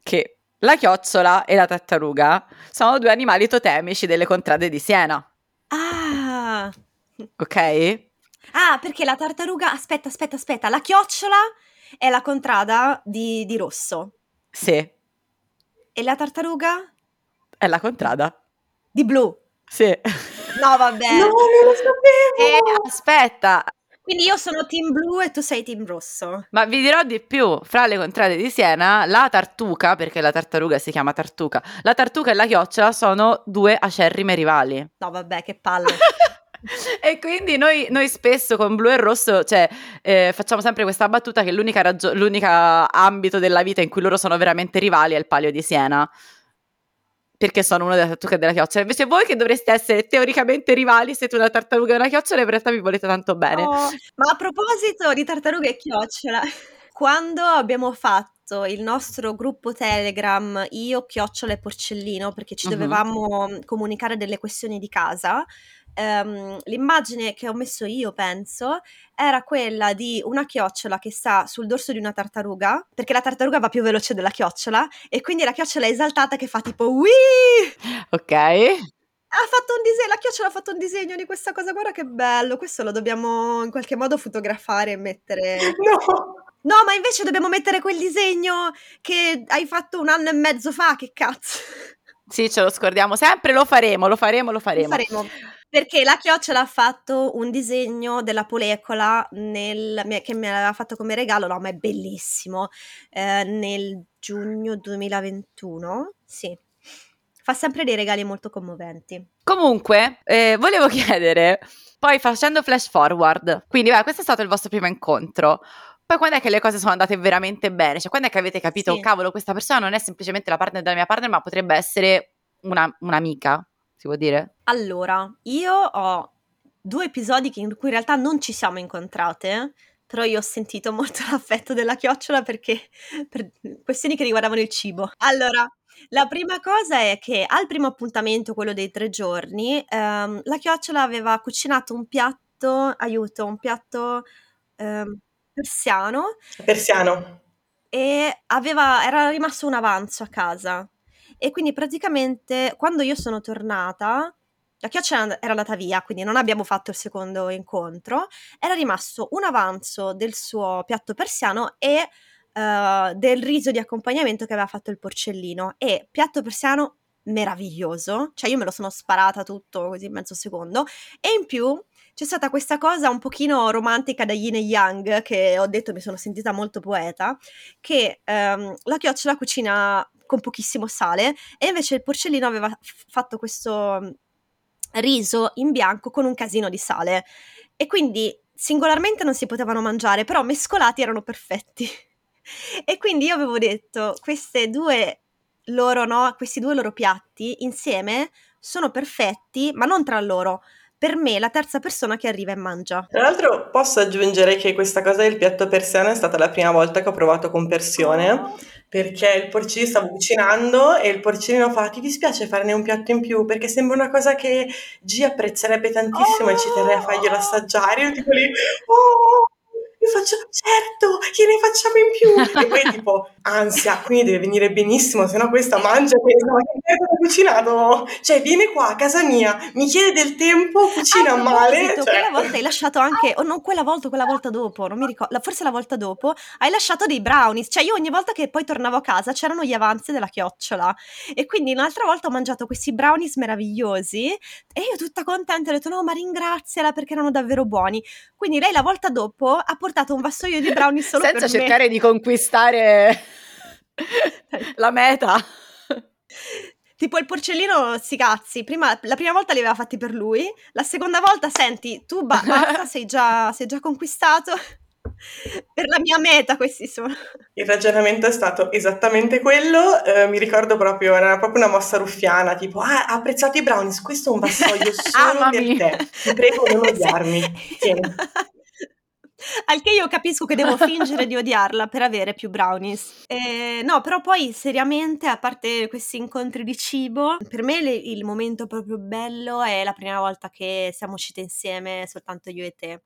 che la chiocciola e la tartaruga sono due animali totemici delle contrade di Siena. Ah! Ok? Ah, perché la tartaruga, aspetta, aspetta, aspetta, la chiocciola è la contrada di, di rosso. Sì. E la tartaruga? È la contrada. Di blu. Sì. No, vabbè. No, non lo sapevo. Eh, aspetta. Quindi io sono team blu e tu sei team rosso. Ma vi dirò di più, fra le contrade di Siena, la tartuca, perché la tartaruga si chiama tartuca, la tartuca e la chiocciola sono due acerrime rivali. No, vabbè, che palle. e quindi noi, noi, spesso con blu e rosso cioè, eh, facciamo sempre questa battuta che l'unica, ragio- l'unica ambito della vita in cui loro sono veramente rivali è il palio di Siena perché sono una delle tartarughe della chiocciola. Invece voi che dovreste essere teoricamente rivali, siete una tartaruga e una chiocciola e in realtà vi volete tanto bene. Oh, ma a proposito di tartaruga e chiocciola, quando abbiamo fatto il nostro gruppo Telegram io, Chiocciola e Porcellino perché ci uh-huh. dovevamo comunicare delle questioni di casa. Um, l'immagine che ho messo io, penso, era quella di una chiocciola che sta sul dorso di una tartaruga, perché la tartaruga va più veloce della chiocciola, e quindi la chiocciola è esaltata che fa tipo Wii! Ok. Ha fatto un disegno, la chiocciola ha fatto un disegno di questa cosa, guarda che bello, questo lo dobbiamo in qualche modo fotografare e mettere... No! No, ma invece dobbiamo mettere quel disegno che hai fatto un anno e mezzo fa, che cazzo. Sì, ce lo scordiamo sempre, lo faremo, lo faremo, lo faremo. Lo faremo. Perché la chiocciola ha fatto un disegno della polecola nel, che me l'aveva fatto come regalo, no, ma è bellissimo, eh, nel giugno 2021, sì. Fa sempre dei regali molto commoventi. Comunque, eh, volevo chiedere, poi facendo flash forward, quindi beh, questo è stato il vostro primo incontro. Poi quando è che le cose sono andate veramente bene? Cioè, quando è che avete capito, sì. cavolo, questa persona non è semplicemente la partner della mia partner, ma potrebbe essere una, un'amica, si può dire? Allora, io ho due episodi in cui in realtà non ci siamo incontrate, però io ho sentito molto l'affetto della chiocciola perché per questioni che riguardavano il cibo. Allora, la prima cosa è che al primo appuntamento, quello dei tre giorni, ehm, la chiocciola aveva cucinato un piatto, aiuto, un piatto ehm, persiano. Persiano. E aveva, era rimasto un avanzo a casa. E quindi praticamente quando io sono tornata, la chioccia era andata via, quindi non abbiamo fatto il secondo incontro, era rimasto un avanzo del suo piatto persiano e uh, del riso di accompagnamento che aveva fatto il porcellino. E piatto persiano meraviglioso, cioè io me lo sono sparata tutto così in mezzo secondo, e in più c'è stata questa cosa un pochino romantica da Yin e Yang, che ho detto mi sono sentita molto poeta, che um, la chiocciola cucina con pochissimo sale e invece il porcellino aveva f- fatto questo riso in bianco con un casino di sale e quindi singolarmente non si potevano mangiare, però mescolati erano perfetti. e quindi io avevo detto queste due loro, no, questi due loro piatti insieme sono perfetti, ma non tra loro, per me la terza persona che arriva e mangia. Tra l'altro posso aggiungere che questa cosa del piatto persiano è stata la prima volta che ho provato con persione. Oh. Perché il porcino stavo cucinando e il porcino fa: Ti dispiace farne un piatto in più? Perché sembra una cosa che G apprezzerebbe tantissimo oh. e ci terrei a farglielo assaggiare. Io tipo lì, oh, io faccio, certo, che ne facciamo in più? E poi tipo, ansia, quindi deve venire benissimo, se no questa mangia pensa, ma che merda ha cucinato? Cioè, viene qua a casa mia, mi chiede del tempo, cucina ah, male. Cioè... Quella volta hai lasciato anche, o oh, non quella volta, quella volta dopo, non mi ricordo, forse la volta dopo, hai lasciato dei brownies. Cioè, io ogni volta che poi tornavo a casa c'erano gli avanzi della chiocciola. E quindi un'altra volta ho mangiato questi brownies meravigliosi e io tutta contenta ho detto, no, ma ringraziala perché erano davvero buoni. Quindi lei la volta dopo ha portato portato un vassoio di brownie solo Senza per cercare di conquistare la meta. Tipo il porcellino, si cazzi, prima, la prima volta li aveva fatti per lui, la seconda volta, senti, tu ba- basta, sei già, sei già conquistato, per la mia meta questi sono. Il ragionamento è stato esattamente quello, eh, mi ricordo proprio, era proprio una mossa ruffiana, tipo, ah, ha apprezzato i brownies, questo è un vassoio solo per te, ti prego non odiarmi, tieni. Al che io capisco che devo fingere di odiarla per avere più brownies. Eh, no, però poi seriamente, a parte questi incontri di cibo, per me le, il momento proprio bello è la prima volta che siamo uscite insieme, soltanto io e te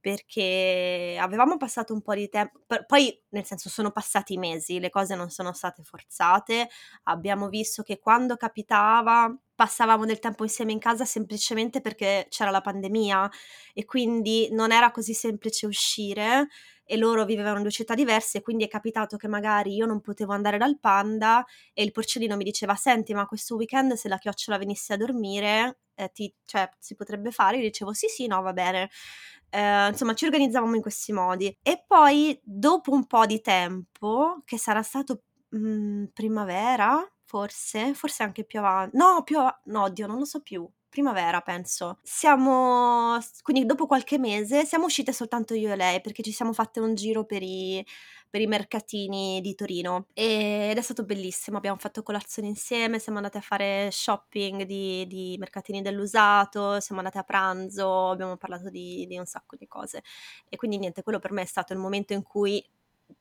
perché avevamo passato un po' di tempo, poi nel senso sono passati mesi, le cose non sono state forzate, abbiamo visto che quando capitava passavamo del tempo insieme in casa semplicemente perché c'era la pandemia e quindi non era così semplice uscire e loro vivevano in due città diverse, quindi è capitato che magari io non potevo andare dal panda e il porcellino mi diceva senti ma questo weekend se la chiocciola venisse a dormire eh, ti, cioè, si potrebbe fare? Io dicevo sì sì no va bene eh, insomma ci organizzavamo in questi modi e poi dopo un po' di tempo che sarà stato mh, mm, primavera forse forse anche più avanti no più avanti no oddio non lo so più primavera penso. Siamo quindi dopo qualche mese siamo uscite soltanto io e lei perché ci siamo fatte un giro per i per i mercatini di Torino. Ed è stato bellissimo, abbiamo fatto colazione insieme, siamo andate a fare shopping di, di mercatini dell'usato, siamo andate a pranzo, abbiamo parlato di, di un sacco di cose. E quindi niente, quello per me è stato il momento in cui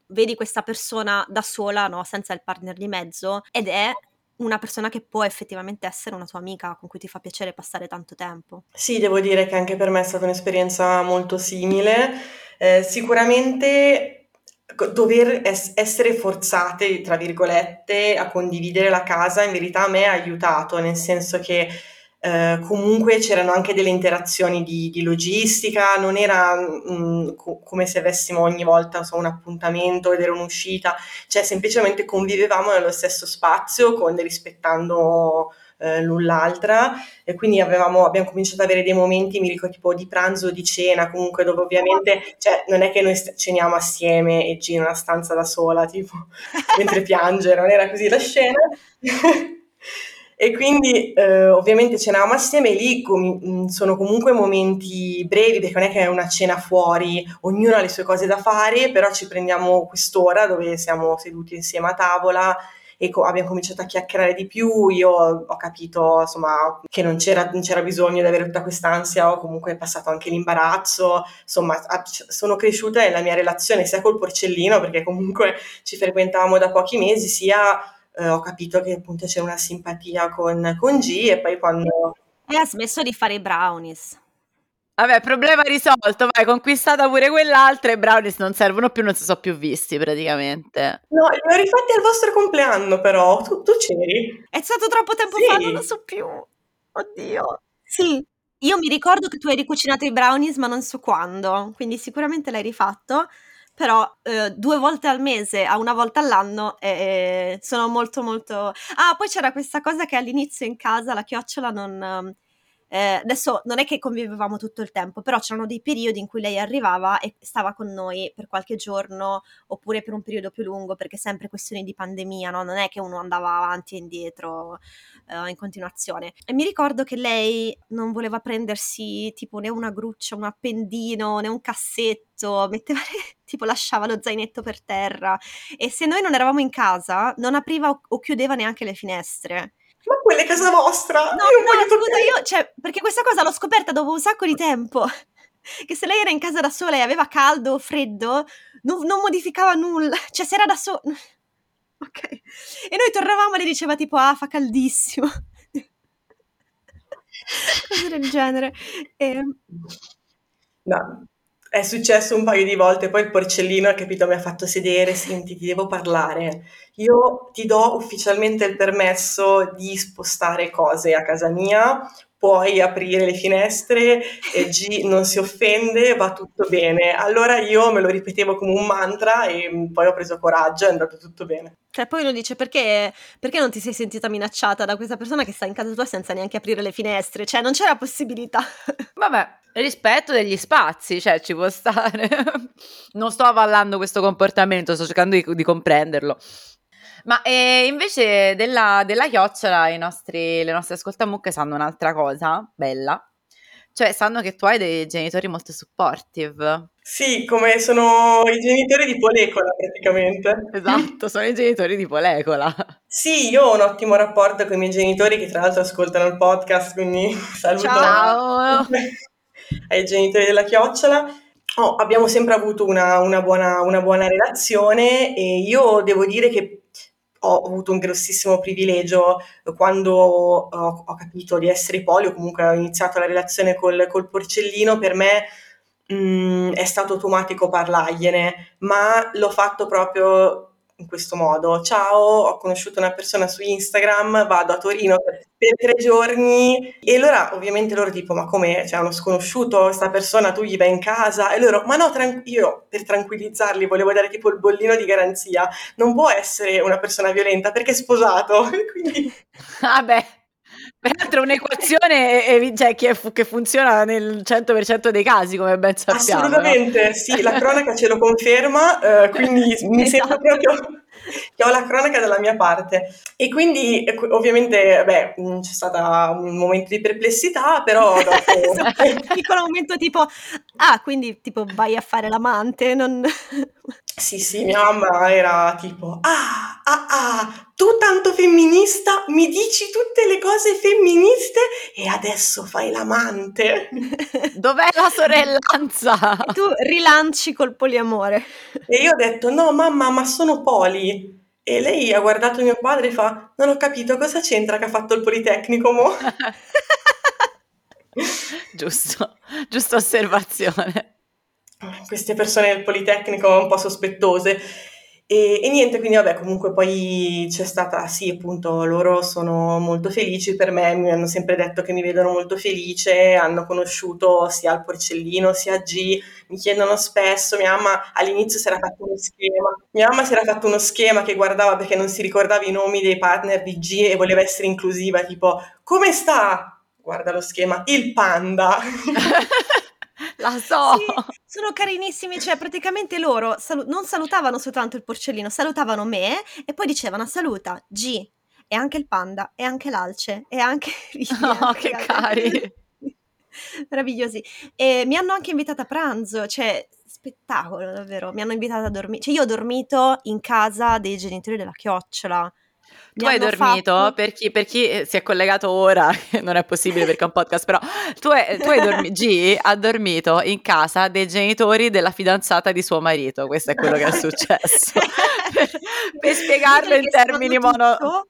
vedi questa persona da sola, no? senza il partner di mezzo, ed è una persona che può effettivamente essere una tua amica con cui ti fa piacere passare tanto tempo. Sì, devo dire che anche per me è stata un'esperienza molto simile. Eh, sicuramente dover es- essere forzate, tra virgolette, a condividere la casa in verità a me ha aiutato, nel senso che eh, comunque c'erano anche delle interazioni di, di logistica, non era mh, mm, co- come se avessimo ogni volta so, un appuntamento ed era un'uscita, cioè semplicemente convivevamo nello stesso spazio con, rispettando eh, l'un l'altra e quindi avevamo, abbiamo cominciato ad avere dei momenti, mi ricordo tipo di pranzo, di cena, comunque dove ovviamente cioè, non è che noi ceniamo assieme e G in una stanza da sola, tipo mentre piange, non era così la scena. E quindi eh, ovviamente cenavamo assieme e lì com- mm, sono comunque momenti brevi perché non è che è una cena fuori, ognuno ha le sue cose da fare, però ci prendiamo quest'ora dove siamo seduti insieme a tavola e co- abbiamo cominciato a chiacchierare di più, io ho capito insomma che non c'era, non c'era bisogno di avere tutta quest'ansia, ho comunque passato anche l'imbarazzo, insomma sono cresciuta nella mia relazione sia col porcellino perché comunque ci frequentavamo da pochi mesi, sia eh, ho capito che appunto c'era una simpatia con, con G e poi quando... E ha smesso di fare i brownies. Vabbè, problema risolto, vai, conquistata pure quell'altra e i brownies non servono più, non si sono più visti praticamente. No, li ho rifatti al vostro compleanno però, tu, tu c'eri? È stato troppo tempo sì. fa, non lo so più. Oddio. Sì, io mi ricordo che tu hai ricucinato i brownies ma non so quando, quindi sicuramente l'hai rifatto però eh, due volte al mese a una volta all'anno eh, sono molto molto... Ah, poi c'era questa cosa che all'inizio in casa la chiocciola non... Eh, adesso non è che convivevamo tutto il tempo, però c'erano dei periodi in cui lei arrivava e stava con noi per qualche giorno oppure per un periodo più lungo, perché sempre questioni di pandemia, no? Non è che uno andava avanti e indietro uh, in continuazione. E mi ricordo che lei non voleva prendersi tipo né una gruccia, un appendino, né un cassetto, metteva tipo lasciava lo zainetto per terra e se noi non eravamo in casa non apriva o, o chiudeva neanche le finestre. Ma quella è casa vostra? No, io no, scusa, io, cioè, perché questa cosa l'ho scoperta dopo un sacco di tempo. Che se lei era in casa da sola e aveva caldo o freddo, non, non modificava nulla. Cioè, se era da sola Ok. E noi tornavamo e le diceva tipo, ah, fa caldissimo. Cose del genere. E... Ehm, no, è successo un paio di volte, poi il porcellino, capito, mi ha fatto sedere, senti, ti devo parlare. Io ti do ufficialmente il permesso di spostare cose a casa mia, puoi aprire le finestre e G non si offende, va tutto bene. Allora io me lo ripetevo come un mantra e poi ho preso coraggio e è andato tutto bene. Cioè poi uno dice perché, perché non ti sei sentita minacciata da questa persona che sta in casa tua senza neanche aprire le finestre? Cioè non c'era possibilità. Vabbè, rispetto degli spazi, cioè ci può stare. non sto avallando questo comportamento, sto cercando di, di comprenderlo. Ma eh, invece della, della chiocciola nostri, le nostre ascoltamucche sanno un'altra cosa bella, cioè sanno che tu hai dei genitori molto supportive. Sì, come sono i genitori di Polecola praticamente. Esatto, sono i genitori di Polecola. Sì, io ho un ottimo rapporto con i miei genitori che tra l'altro ascoltano il podcast, quindi saluto Ciao. ai genitori della chiocciola. Oh, abbiamo sempre avuto una, una, buona, una buona relazione e io devo dire che ho avuto un grossissimo privilegio quando ho, ho capito di essere polio, comunque ho iniziato la relazione col, col porcellino, per me mh, mm, è stato automatico parlargliene, ma l'ho fatto proprio in questo modo. Ciao, ho conosciuto una persona su Instagram, vado a Torino per, tre giorni e allora ovviamente loro tipo ma come, c'è cioè, uno sconosciuto, questa persona tu gli vai in casa e loro ma no, tran- io per tranquillizzarli volevo dare tipo il bollino di garanzia, non può essere una persona violenta perché è sposato. Quindi... Vabbè. Peraltro un'equazione è, cioè, che, che, funziona nel 100% dei casi, come ben sappiamo. Assolutamente, no? sì, la cronaca ce lo conferma, eh, quindi mi esatto. sento proprio che ho la cronaca dalla mia parte. E quindi ovviamente beh, mm, c'è stato un momento di perplessità, però dopo... un piccolo momento tipo, ah, quindi tipo vai a fare l'amante, non... Sì, sì, mia mamma era tipo, ah, ah, ah, tu tanto femminista mi dici tutte le cose femministe e adesso fai l'amante. Dov'è la sorellanza? E tu rilanci col poliamore. E io ho detto, no mamma, ma sono poli. E lei ha guardato mio padre e fa, non ho capito cosa c'entra che ha fatto il Politecnico, mo? giusto, giusta osservazione. Queste persone del Politecnico un po' sospettose. E, e, niente, quindi vabbè, comunque poi c'è stata, sì, appunto, loro sono molto felici per me, mi hanno sempre detto che mi vedono molto felice, hanno conosciuto sia il porcellino sia G, mi chiedono spesso, mia mamma all'inizio si era fatto uno schema, mia mamma si era fatto uno schema che guardava perché non si ricordava i nomi dei partner di G e voleva essere inclusiva, tipo, come sta? Guarda lo schema, il panda. La so! Sì, sono carinissimi, cioè praticamente loro salu- non salutavano soltanto il porcellino, salutavano me e poi dicevano saluta G e anche il panda e anche l'alce e anche... Oh, che cari! Meravigliosi. E mi hanno anche invitata a pranzo, cioè spettacolo davvero, mi hanno invitata a dormire, cioè io ho dormito in casa dei genitori della chiocciola tu hai dormito, fatto... per, chi, per, chi, eh, si è collegato ora, non è possibile perché è un podcast, però tu hai, tu hai dormito, G ha dormito in casa dei genitori della fidanzata di suo marito, questo è quello che è successo. per, per spiegarlo in termini mono...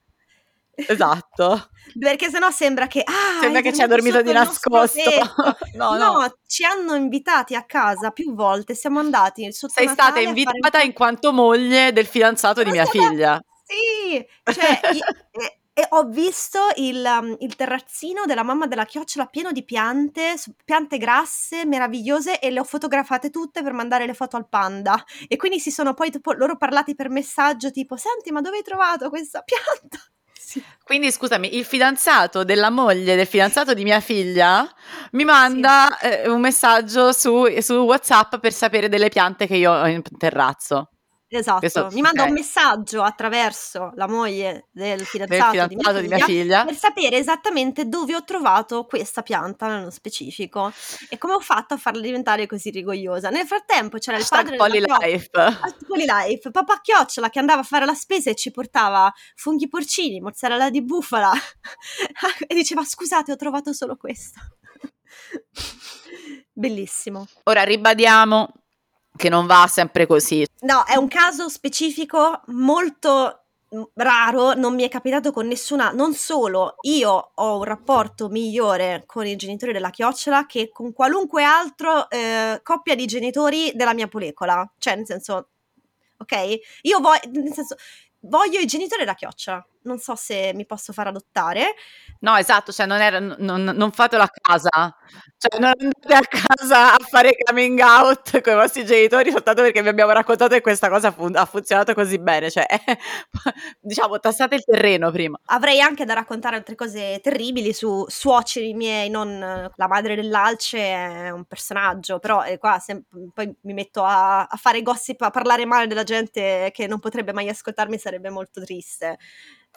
Esatto. Perché sennò sembra che... Ah, sembra che ci ha dormito di nascosto. no, no, no, ci hanno invitati a casa più volte, siamo andati sotto Sei Natale stata invitata fare... in quanto moglie del fidanzato di mia figlia. Sì, cioè, io, e, e ho visto il, um, il, terrazzino della mamma della chiocciola pieno di piante, piante grasse, meravigliose, e le ho fotografate tutte per mandare le foto al panda. E quindi si sono poi tipo, loro parlati per messaggio tipo, senti, ma dove hai trovato questa pianta? Sì. Quindi scusami, il fidanzato della moglie del fidanzato di mia figlia mi manda sì. eh, un messaggio su, su WhatsApp per sapere delle piante che io ho in terrazzo. Esatto, Questo, mi manda okay. un messaggio attraverso la moglie del fidanzato, del fidanzato di, mia figlia, di, mia figlia, per sapere esattamente dove ho trovato questa pianta nello specifico e come ho fatto a farla diventare così rigogliosa. Nel frattempo c'era il padre Polylife. Polylife, papà Chiocciola che andava a fare la spesa e ci portava funghi porcini, mozzarella di bufala e diceva scusate ho trovato solo questo. Bellissimo. Ora ribadiamo che non va sempre così. No, è un caso specifico molto raro, non mi è capitato con nessuna, non solo io ho un rapporto migliore con i genitori della chiocciola che con qualunque altro eh, coppia di genitori della mia polecola, cioè nel senso, ok? Io voglio, nel senso, voglio i genitori della chiocciola, non so se mi posso far adottare. No, esatto, cioè non, era, non, non fatelo a casa, cioè non andate a casa a fare coming out con i vostri genitori soltanto perché vi abbiamo raccontato che questa cosa fun- ha funzionato così bene, cioè diciamo tassate il terreno prima. Avrei anche da raccontare altre cose terribili su suoceri miei, non la madre dell'Alce è un personaggio, però eh, qua sem- poi mi metto a, a fare gossip, a parlare male della gente che non potrebbe mai ascoltarmi, sarebbe molto triste.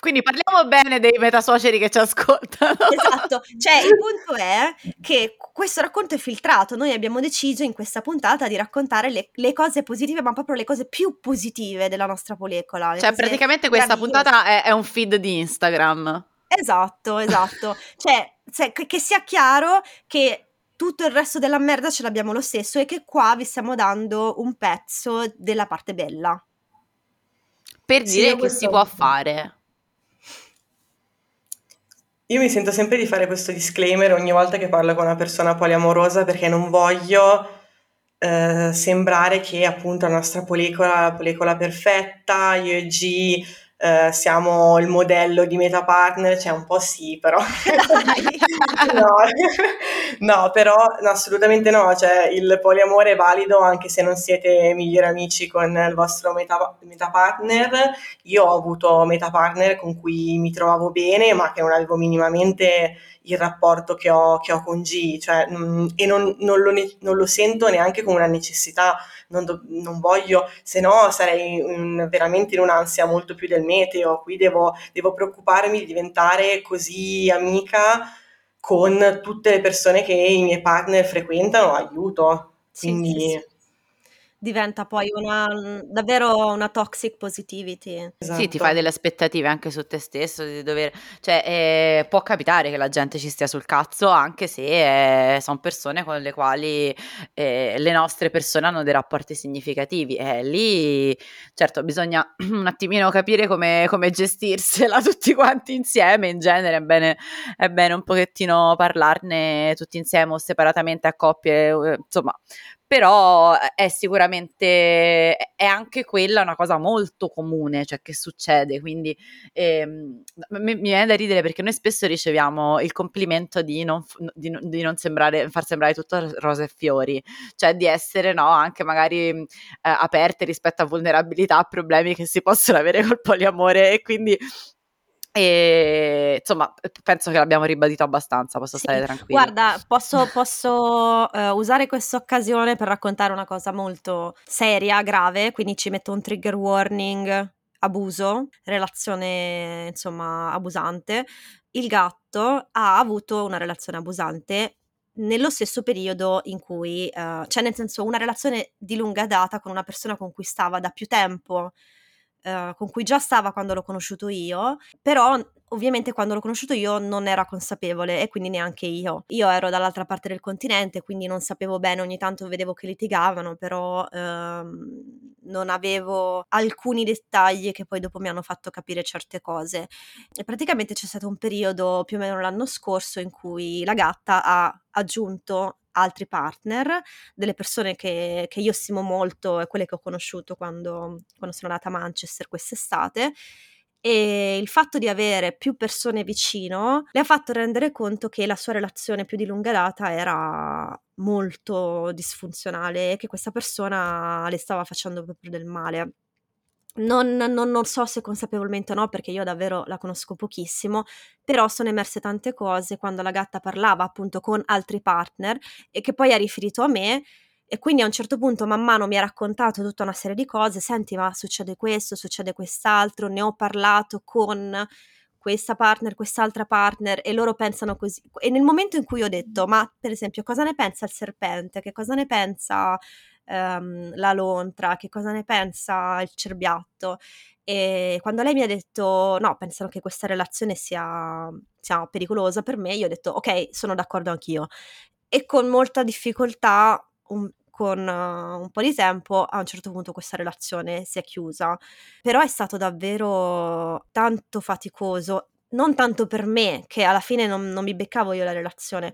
Quindi parliamo bene dei metasuoceri che ci ascoltano. Esatto, cioè il punto è che questo racconto è filtrato, noi abbiamo deciso in questa puntata di raccontare le, le cose positive, ma proprio le cose più positive della nostra polecola. Cioè praticamente questa puntata è, è, un feed di Instagram. Esatto, esatto. cioè, cioè che, che sia chiaro che tutto il resto della merda ce l'abbiamo lo stesso e che qua vi stiamo dando un pezzo della parte bella. Per dire sì, che si può fare. Io mi sento sempre di fare questo disclaimer ogni volta che parlo con una persona poliamorosa perché non voglio eh, sembrare che appunto la nostra policola, la policola perfetta, io e G eh, siamo il modello di meta partner, cioè un po' sì, però no, no, però no, assolutamente no, cioè il poliamore è valido anche se non siete migliori amici con il vostro meta, meta partner. Io ho avuto meta partner con cui mi trovavo bene, ma che non avevo minimamente il rapporto che ho, che ho con G, cioè, mh, mm, e non, non, lo, non, lo, sento neanche come una necessità, non, do, non voglio, se no sarei in, veramente in un'ansia molto più del meteo, qui devo, devo preoccuparmi di diventare così amica con tutte le persone che i miei partner frequentano, aiuto. Quindi... Sì, sì, sì. Diventa poi una davvero una toxic positivity. Sì, ti fai esatto. delle aspettative anche su te stesso, di dover cioè, ehm, può capitare che la gente ci stia sul cazzo anche se, ehm, son persone con le quali, ehm, le nostre persone hanno dei rapporti significativi e lì certo bisogna un attimino capire come come gestirsela tutti quanti insieme, in genere è bene è bene un pochettino parlarne tutti insieme o separatamente a coppie, insomma però è sicuramente è anche quella una cosa molto comune, cioè che succede, quindi ehm, mi, mi, viene da ridere perché noi spesso riceviamo il complimento di non, di, di non sembrare, far sembrare tutto rose e fiori, cioè di essere no, anche magari eh, aperte rispetto a vulnerabilità, a problemi che si possono avere col poliamore e quindi e insomma, penso che l'abbiamo ribadito abbastanza, posso sì, stare tranquilla. Guarda, posso, posso uh, usare questa occasione per raccontare una cosa molto seria, grave, quindi ci metto un trigger warning, abuso, relazione insomma abusante. Il gatto ha avuto una relazione abusante nello stesso periodo in cui, uh, cioè nel senso una relazione di lunga data con una persona con cui stava da più tempo Uh, con cui già stava quando l'ho conosciuto io, però ovviamente quando l'ho conosciuto io non era consapevole e quindi neanche io. Io ero dall'altra parte del continente, quindi non sapevo bene, ogni tanto vedevo che litigavano, però ehm, non avevo alcuni dettagli che poi dopo mi hanno fatto capire certe cose. E praticamente c'è stato un periodo più o meno l'anno scorso in cui la gatta ha aggiunto altri partner, delle persone che, che io stimo molto e quelle che ho conosciuto quando, quando sono andata a Manchester quest'estate e il fatto di avere più persone vicino le ha fatto rendere conto che la sua relazione più di lunga data era molto disfunzionale e che questa persona le stava facendo proprio del male. Non, non, non, so se consapevolmente o no, perché io davvero la conosco pochissimo, però sono emerse tante cose quando la gatta parlava appunto con altri partner e che poi ha riferito a me e quindi a un certo punto man mano mi ha raccontato tutta una serie di cose, senti ma succede questo, succede quest'altro, ne ho parlato con questa partner, quest'altra partner e loro pensano così. E nel momento in cui ho detto, ma per esempio, cosa ne pensa il serpente? Che cosa ne pensa ehm, la lontra, che cosa ne pensa il cerbiatto. E quando lei mi ha detto no, pensano che questa relazione sia, sia pericolosa per me, io ho detto ok, sono d'accordo anch'io. E con molta difficoltà, un, con uh, un po' di tempo, a un certo punto questa relazione si è chiusa. Però è stato davvero tanto faticoso, non tanto per me, che alla fine non, non mi beccavo io la relazione,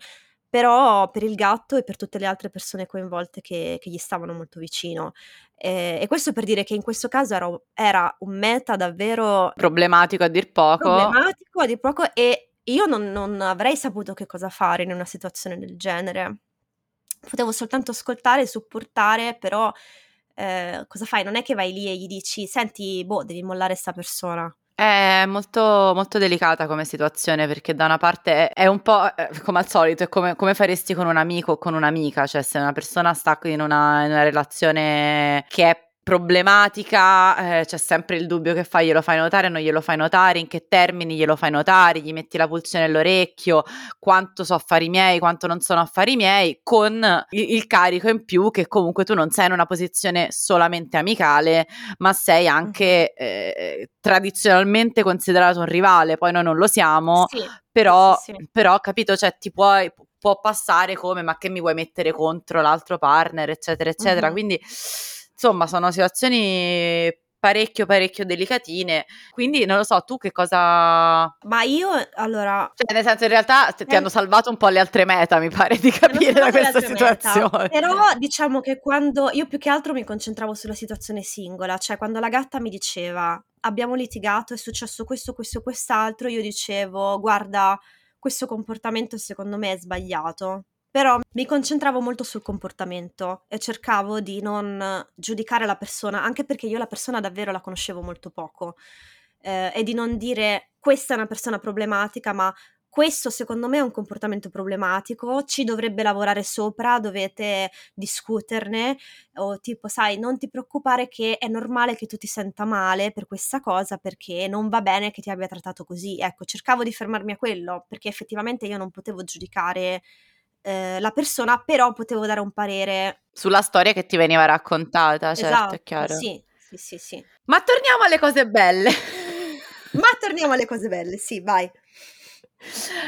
però per il gatto e per tutte le altre persone coinvolte che, che gli stavano molto vicino. E, e, questo per dire che in questo caso era, era, un meta davvero problematico a dir poco. Problematico a dir poco e io non, non avrei saputo che cosa fare in una situazione del genere. Potevo soltanto ascoltare e supportare, però eh, cosa fai? Non è che vai lì e gli dici, senti, boh, devi mollare sta persona. È molto, molto delicata come situazione perché da una parte è un po' eh, come al solito, è come, come faresti con un amico o con un'amica, cioè se una persona sta in una, in una relazione che è problematica, eh, c'è sempre il dubbio che fai, glielo fai notare, non glielo fai notare, in che termini glielo fai notare, gli metti la pulce nell'orecchio, quanto so affari miei, quanto non sono affari miei, con il, il, carico in più che comunque tu non sei in una posizione solamente amicale, ma sei anche eh, tradizionalmente considerato un rivale, poi noi non lo siamo, sì, però, sì, sì. però capito, cioè ti puoi può passare come ma che mi vuoi mettere contro l'altro partner, eccetera, eccetera. Mm-hmm. Quindi insomma sono situazioni parecchio parecchio delicatine quindi non lo so tu che cosa ma io allora cioè nel senso in realtà ti, eh. hanno salvato un po' le altre meta mi pare di capire da questa situazione meta. però diciamo che quando io più che altro mi concentravo sulla situazione singola cioè quando la gatta mi diceva abbiamo litigato è successo questo questo quest'altro io dicevo guarda questo comportamento secondo me è sbagliato però mi concentravo molto sul comportamento e cercavo di non giudicare la persona, anche perché io la persona davvero la conoscevo molto poco, eh, e di non dire questa è una persona problematica, ma questo secondo me è un comportamento problematico, ci dovrebbe lavorare sopra, dovete discuterne o tipo sai non ti preoccupare che è normale che tu ti senta male per questa cosa perché non va bene che ti abbia trattato così. Ecco, cercavo di fermarmi a quello perché effettivamente io non potevo giudicare eh, la persona, però potevo dare un parere. Sulla storia che ti veniva raccontata, certo, esatto, è chiaro. Sì, sì, sì, sì. Ma torniamo alle cose belle. Ma torniamo alle cose belle, sì, vai.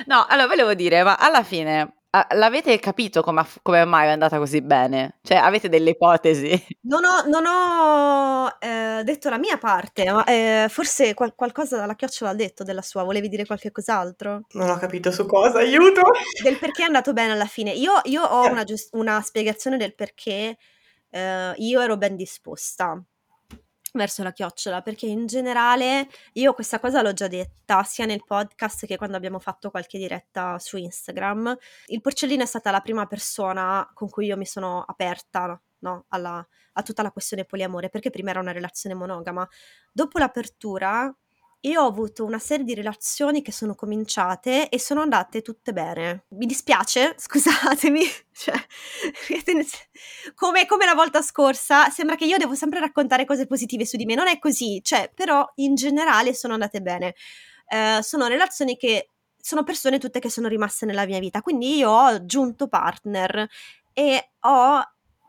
No, allora volevo dire, ma alla fine L'avete capito come, come mai è andata così bene? Cioè, avete delle ipotesi? Non ho, non ho eh, detto la mia parte, ma eh, forse qual- qualcosa dalla chiocciola ha detto della sua. Volevi dire qualche cos'altro? Non ho capito su cosa, aiuto! Del perché è andato bene alla fine. Io, io ho una, giust- una, spiegazione del perché eh, io ero ben disposta verso la chiocciola, perché in generale io questa cosa l'ho già detta sia nel podcast che quando abbiamo fatto qualche diretta su Instagram. Il porcellino è stata la prima persona con cui io mi sono aperta no, alla, a tutta la questione poliamore, perché prima era una relazione monogama. Dopo l'apertura io ho avuto una serie di relazioni che sono cominciate e sono andate tutte bene. Mi dispiace, scusatemi, cioè, come, come, la volta scorsa, sembra che io devo sempre raccontare cose positive su di me. Non è così, cioè, però in generale sono andate bene. Eh, sono relazioni che sono persone tutte che sono rimaste nella mia vita, quindi io ho aggiunto partner e ho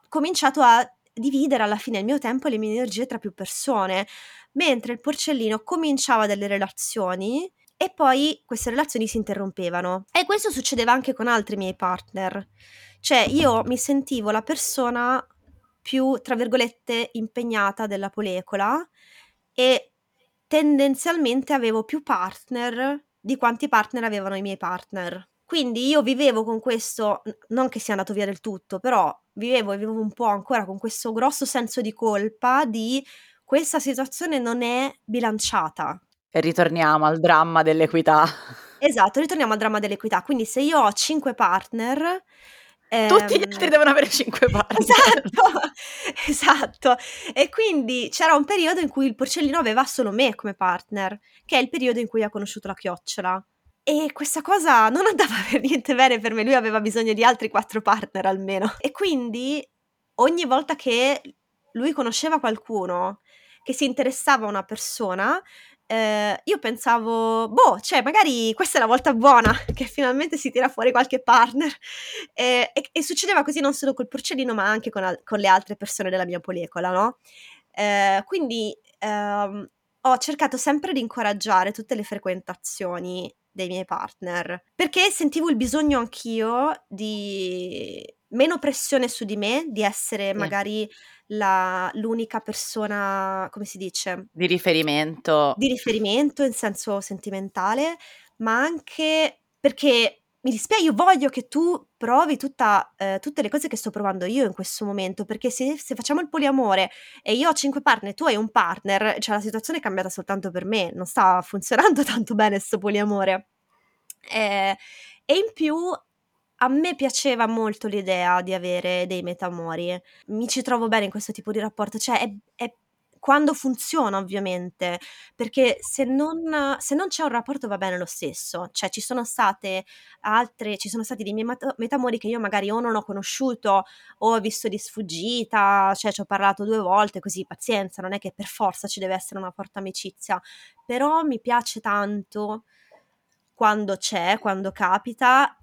cominciato a dividere alla fine il mio tempo e le mie energie tra più persone mentre il porcellino cominciava delle relazioni e poi queste relazioni si interrompevano. E questo succedeva anche con altri miei partner. Cioè, io mi sentivo la persona più, tra virgolette, impegnata della polecola e tendenzialmente avevo più partner di quanti partner avevano i miei partner. Quindi io vivevo con questo, non che sia andato via del tutto, però vivevo e vivevo un po' ancora con questo grosso senso di colpa di questa situazione non è bilanciata. E ritorniamo al dramma dell'equità. Esatto, ritorniamo al dramma dell'equità. Quindi se io ho cinque partner... Tutti gli altri ehm, devono avere cinque partner. Esatto, esatto. E quindi c'era un periodo in cui il porcellino aveva solo me come partner, che è il periodo in cui ha conosciuto la chiocciola. E questa cosa non andava per niente bene per me, lui aveva bisogno di altri quattro partner almeno. E quindi ogni volta che lui conosceva qualcuno che si interessava a una persona, eh, io pensavo, boh, cioè magari questa è la volta buona che finalmente si tira fuori qualche partner. Eh, e, e, succedeva così non solo col porcellino, ma anche con, al- con le altre persone della mia polecola, no? Eh, quindi ehm, ho cercato sempre di incoraggiare tutte le frequentazioni dei miei partner perché sentivo il bisogno anch'io di meno pressione su di me, di essere sì. magari la, l'unica persona, come si dice? Di riferimento. Di riferimento in senso sentimentale, ma anche perché mi dispiace, io voglio che tu provi tutta, eh, tutte le cose che sto provando io in questo momento, perché se, se, facciamo il poliamore e io ho cinque partner e tu hai un partner, cioè la situazione è cambiata soltanto per me, non sta funzionando tanto bene questo poliamore. Eh, e in più a me piaceva molto l'idea di avere dei metamori, mi ci trovo bene in questo tipo di rapporto, cioè è, è quando funziona ovviamente, perché se non, se non, c'è un rapporto va bene lo stesso, cioè ci sono state altre, ci sono stati dei miei metamori che io magari o non ho conosciuto o ho visto di sfuggita, cioè ci ho parlato due volte, così pazienza, non è che per forza ci deve essere una forte amicizia, però mi piace tanto quando c'è, quando capita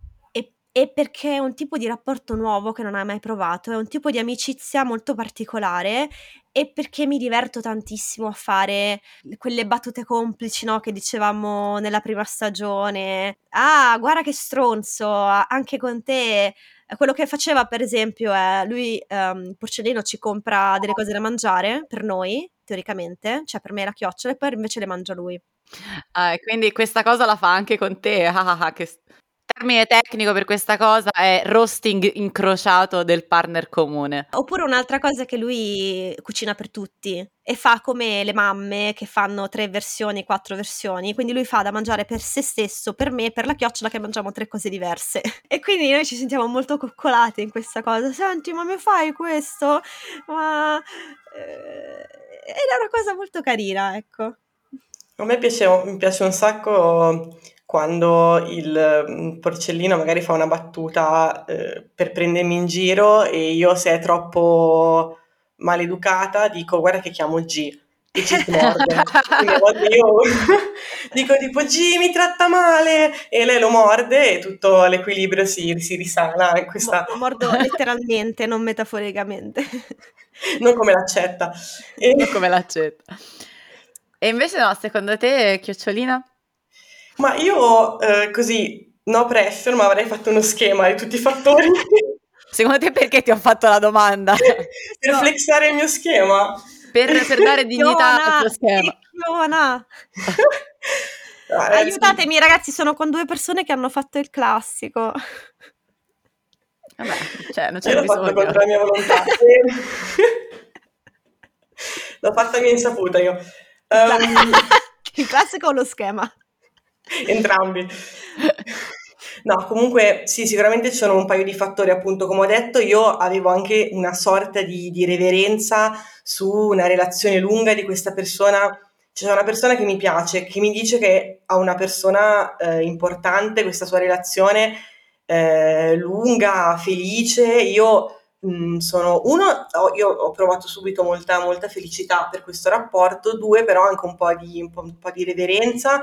e perché è un tipo di rapporto nuovo che non hai mai provato, è un tipo di amicizia molto particolare e perché mi diverto tantissimo a fare quelle battute complici, no, che dicevamo nella prima stagione. Ah, guarda che stronzo, anche con te. Quello che faceva, per esempio, è lui, um, porcellino, ci compra delle cose da mangiare per noi, teoricamente, cioè per me la chiocciola, e poi invece le mangia lui. Ah, quindi questa cosa la fa anche con te. Ah, ah, ah che termine tecnico per questa cosa è roasting incrociato del partner comune. Oppure un'altra cosa è che lui cucina per tutti e fa come le mamme che fanno tre versioni, quattro versioni, quindi lui fa da mangiare per se stesso, per me, per la chiocciola che mangiamo tre cose diverse. E quindi noi ci sentiamo molto coccolate in questa cosa. Senti, ma mi fai questo? Ma... Eh... Ed è una cosa molto carina, ecco. A me piace, mi piace un sacco quando il mm, porcellino magari fa una battuta eh, per prendermi in giro e io se è troppo maleducata dico guarda che chiamo G e ci si morde. Io dico tipo G mi tratta male e lei lo morde e tutto l'equilibrio si, si risana. In questa... Lo mordo letteralmente, non metaforicamente. Non come l'accetta. E... Non come l'accetta. E invece no, secondo te, Chiocciolina? Ma io eh, così, no pressure, ma avrei fatto uno schema di tutti i fattori. Secondo te perché ti ho fatto la domanda? per no. flexare il mio schema. Per, per dare dignità al tuo schema. No, Aiutatemi ragazzi, sono con due persone che hanno fatto il classico. Vabbè, cioè, non c'è Io bisogno. l'ho fatto contro la mia volontà. l'ho fatta a mia insaputa io. Um, il classico o lo schema? Entrambi. No, comunque sì, sicuramente ci sono un paio di fattori, appunto, come ho detto, io avevo anche una sorta di, di reverenza su una relazione lunga di questa persona. C'è una persona che mi piace, che mi dice che ha una persona eh, importante, questa sua relazione eh, lunga, felice. Io mh, mm, sono uno, ho, io ho provato subito molta, molta felicità per questo rapporto, due, però anche un po' di, un po', un po di reverenza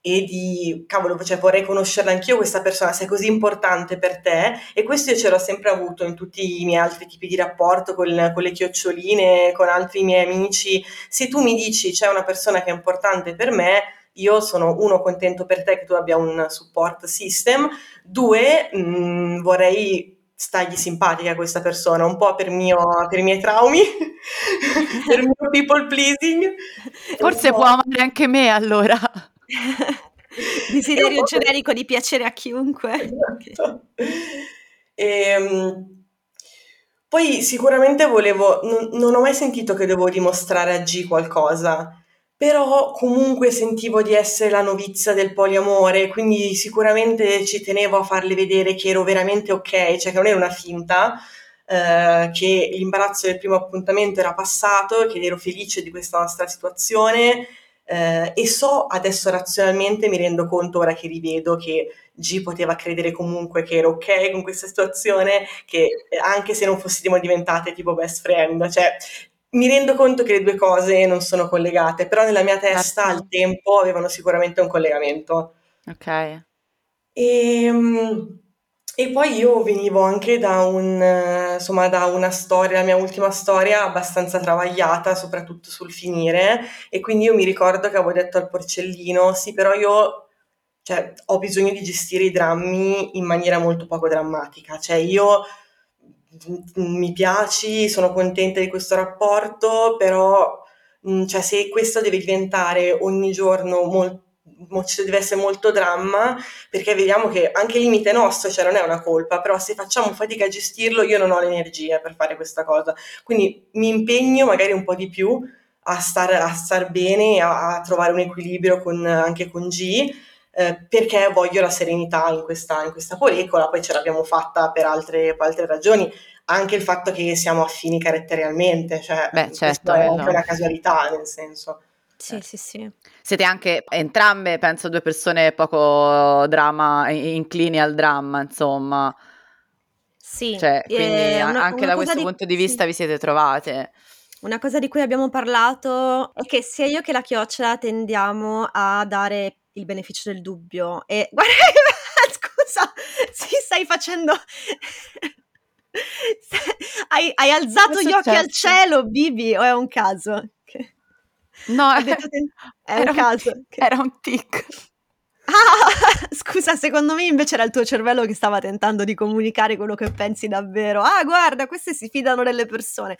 e di cavolo, cioè vorrei conoscerla anch'io questa persona, se è così importante per te e questo io ce l'ho sempre avuto in tutti i miei altri tipi di rapporto con, con le chioccioline, con altri miei amici. Se tu mi dici c'è una persona che è importante per me, io sono uno contento per te che tu abbia un support system, due mh, mm, vorrei stargli simpatica a questa persona, un po' per, mio, per i miei traumi, per il mio people pleasing. Forse può amare anche me allora. Desiderio generico di piacere a chiunque. Esatto. E, ehm, poi sicuramente volevo, non, non ho mai sentito che devo dimostrare a G qualcosa, però comunque sentivo di essere la novizia del poliamore, quindi sicuramente ci tenevo a farle vedere che ero veramente ok, cioè che non era una finta, eh, che l'imbarazzo del primo appuntamento era passato, che ero felice di questa nostra situazione eh, e so adesso razionalmente, mi rendo conto ora che rivedo che G poteva credere comunque che ero ok con questa situazione, che anche se non fossimo diventate tipo best friend, cioè mi rendo conto che le due cose non sono collegate, però nella mia testa certo. al tempo avevano sicuramente un collegamento. Ok. E, ehm, e poi io venivo anche da, un, insomma, da una storia, la mia ultima storia abbastanza travagliata, soprattutto sul finire, e quindi io mi ricordo che avevo detto al porcellino, sì, però io cioè, ho bisogno di gestire i drammi in maniera molto poco drammatica, cioè io mi piaci, sono contenta di questo rapporto, però cioè, se questo deve diventare ogni giorno molto ci deve essere molto dramma perché vediamo che anche il limite nostro, cioè non è una colpa, però se facciamo fatica a gestirlo io non ho l'energia per fare questa cosa. Quindi mi impegno magari un po' di più a star, a star bene, a, a trovare un equilibrio con, anche con G. Eh, perché voglio la serenità in questa, in questa polecola, poi ce l'abbiamo fatta per altre, per altre ragioni, anche il fatto che siamo affini caratterialmente, cioè Beh, certo, è anche una casualità nel senso. Sì, eh. sì, sì. Siete anche entrambe, penso, due persone poco drama, inclini al dramma, insomma. Sì. Cioè, quindi eh, una, anche una da questo di... punto di vista sì. vi siete trovate. Una cosa di cui abbiamo parlato è che sia io che la chiocciola tendiamo a dare il beneficio del dubbio e guarda scusa, si stai facendo hai, hai alzato gli occhi al cielo, Bibi, o è un caso? No, è, è un caso. Un, era un tic. Ah, scusa, secondo me invece era il tuo cervello che stava tentando di comunicare quello che pensi davvero. Ah, guarda, queste si fidano delle persone.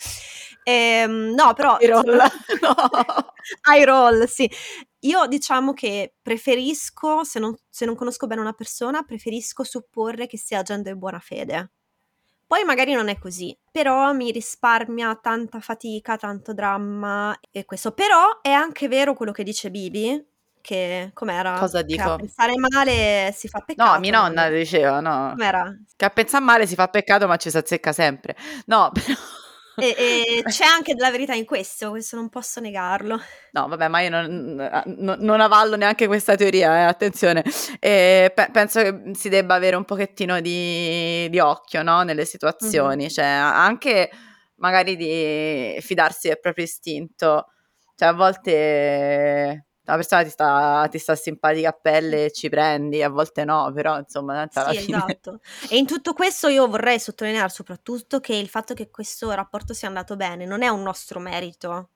Ehm, no, però... I roll. no. I roll, sì. Io diciamo che preferisco, se non, se non conosco bene una persona, preferisco supporre che sia gente di buona fede. Poi magari non è così, però mi risparmia tanta fatica, tanto dramma e questo. Però è anche vero quello che dice Bibi, che com'era? Cosa dico? Che a pensare male si fa peccato. No, mia nonna diceva, no. Com'era? Che a pensare male si fa peccato ma ci si azzecca sempre. No, però... E, e, c'è anche della verità in questo, questo non posso negarlo. No, vabbè, ma io non, non, non avallo neanche questa teoria, eh, attenzione. E pe- penso che si debba avere un pochettino di, di occhio, no? Nelle situazioni, mm-hmm. cioè anche magari di fidarsi del proprio istinto. Cioè a volte la persona ti sta, ti sta simpatica a pelle e ci prendi, a volte no, però insomma Sì, fine... esatto. E in tutto questo io vorrei sottolineare soprattutto che il fatto che questo rapporto sia andato bene non è un nostro merito,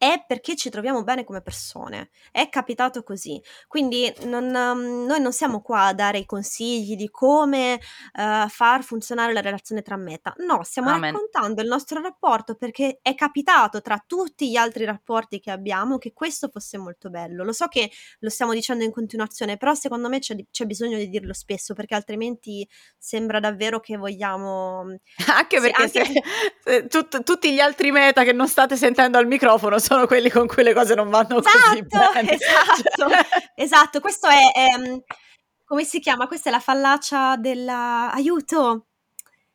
è perché ci troviamo bene come persone. È capitato così. Quindi non, um, noi non siamo qua a dare i consigli di come uh, far funzionare la relazione tra meta. No, stiamo Amen. raccontando il nostro rapporto perché è capitato tra tutti gli altri rapporti che abbiamo che questo fosse molto bello. Lo so che lo stiamo dicendo in continuazione, però secondo me c'è, c'è bisogno di dirlo spesso perché altrimenti sembra davvero che vogliamo... Anche Sì, perché anche- se- se tut- tutti gli altri meta che non state sentendo al microfono sono quelli con cui le cose non vanno così Esatto, bene. esatto, Cioè- esatto. Questo è, ehm, come si chiama? Questa è la fallacia della... Aiuto!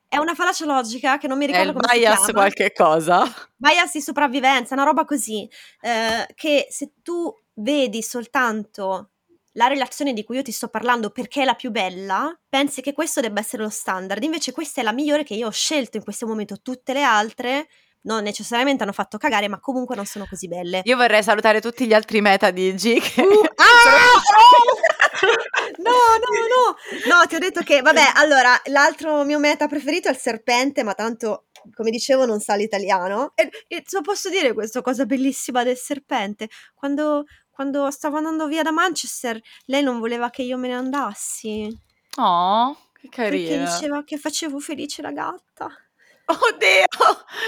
È una fallacia logica che non mi È ricordo il come si bias chiama. qualche cosa. Bias di sopravvivenza, una roba così, eh, che se tu vedi soltanto la relazione di cui io ti sto parlando perché è la più bella, pensi che questo debba essere lo standard, invece questa è la migliore che io ho scelto in questo momento, tutte le altre non necessariamente hanno fatto cagare, ma comunque non sono così belle. Io vorrei salutare tutti gli altri meta di G che Uh, ah! No, no, no, no, ti ho detto che, vabbè, allora, l'altro mio meta preferito è il serpente, ma tanto, come dicevo, non sa l'italiano. E, e so- posso dire questa cosa bellissima del serpente? Quando, quando stavo andando via da Manchester, lei non voleva che io me ne andassi, Oh, che perché carina. diceva che facevo felice la gatta. Oddio,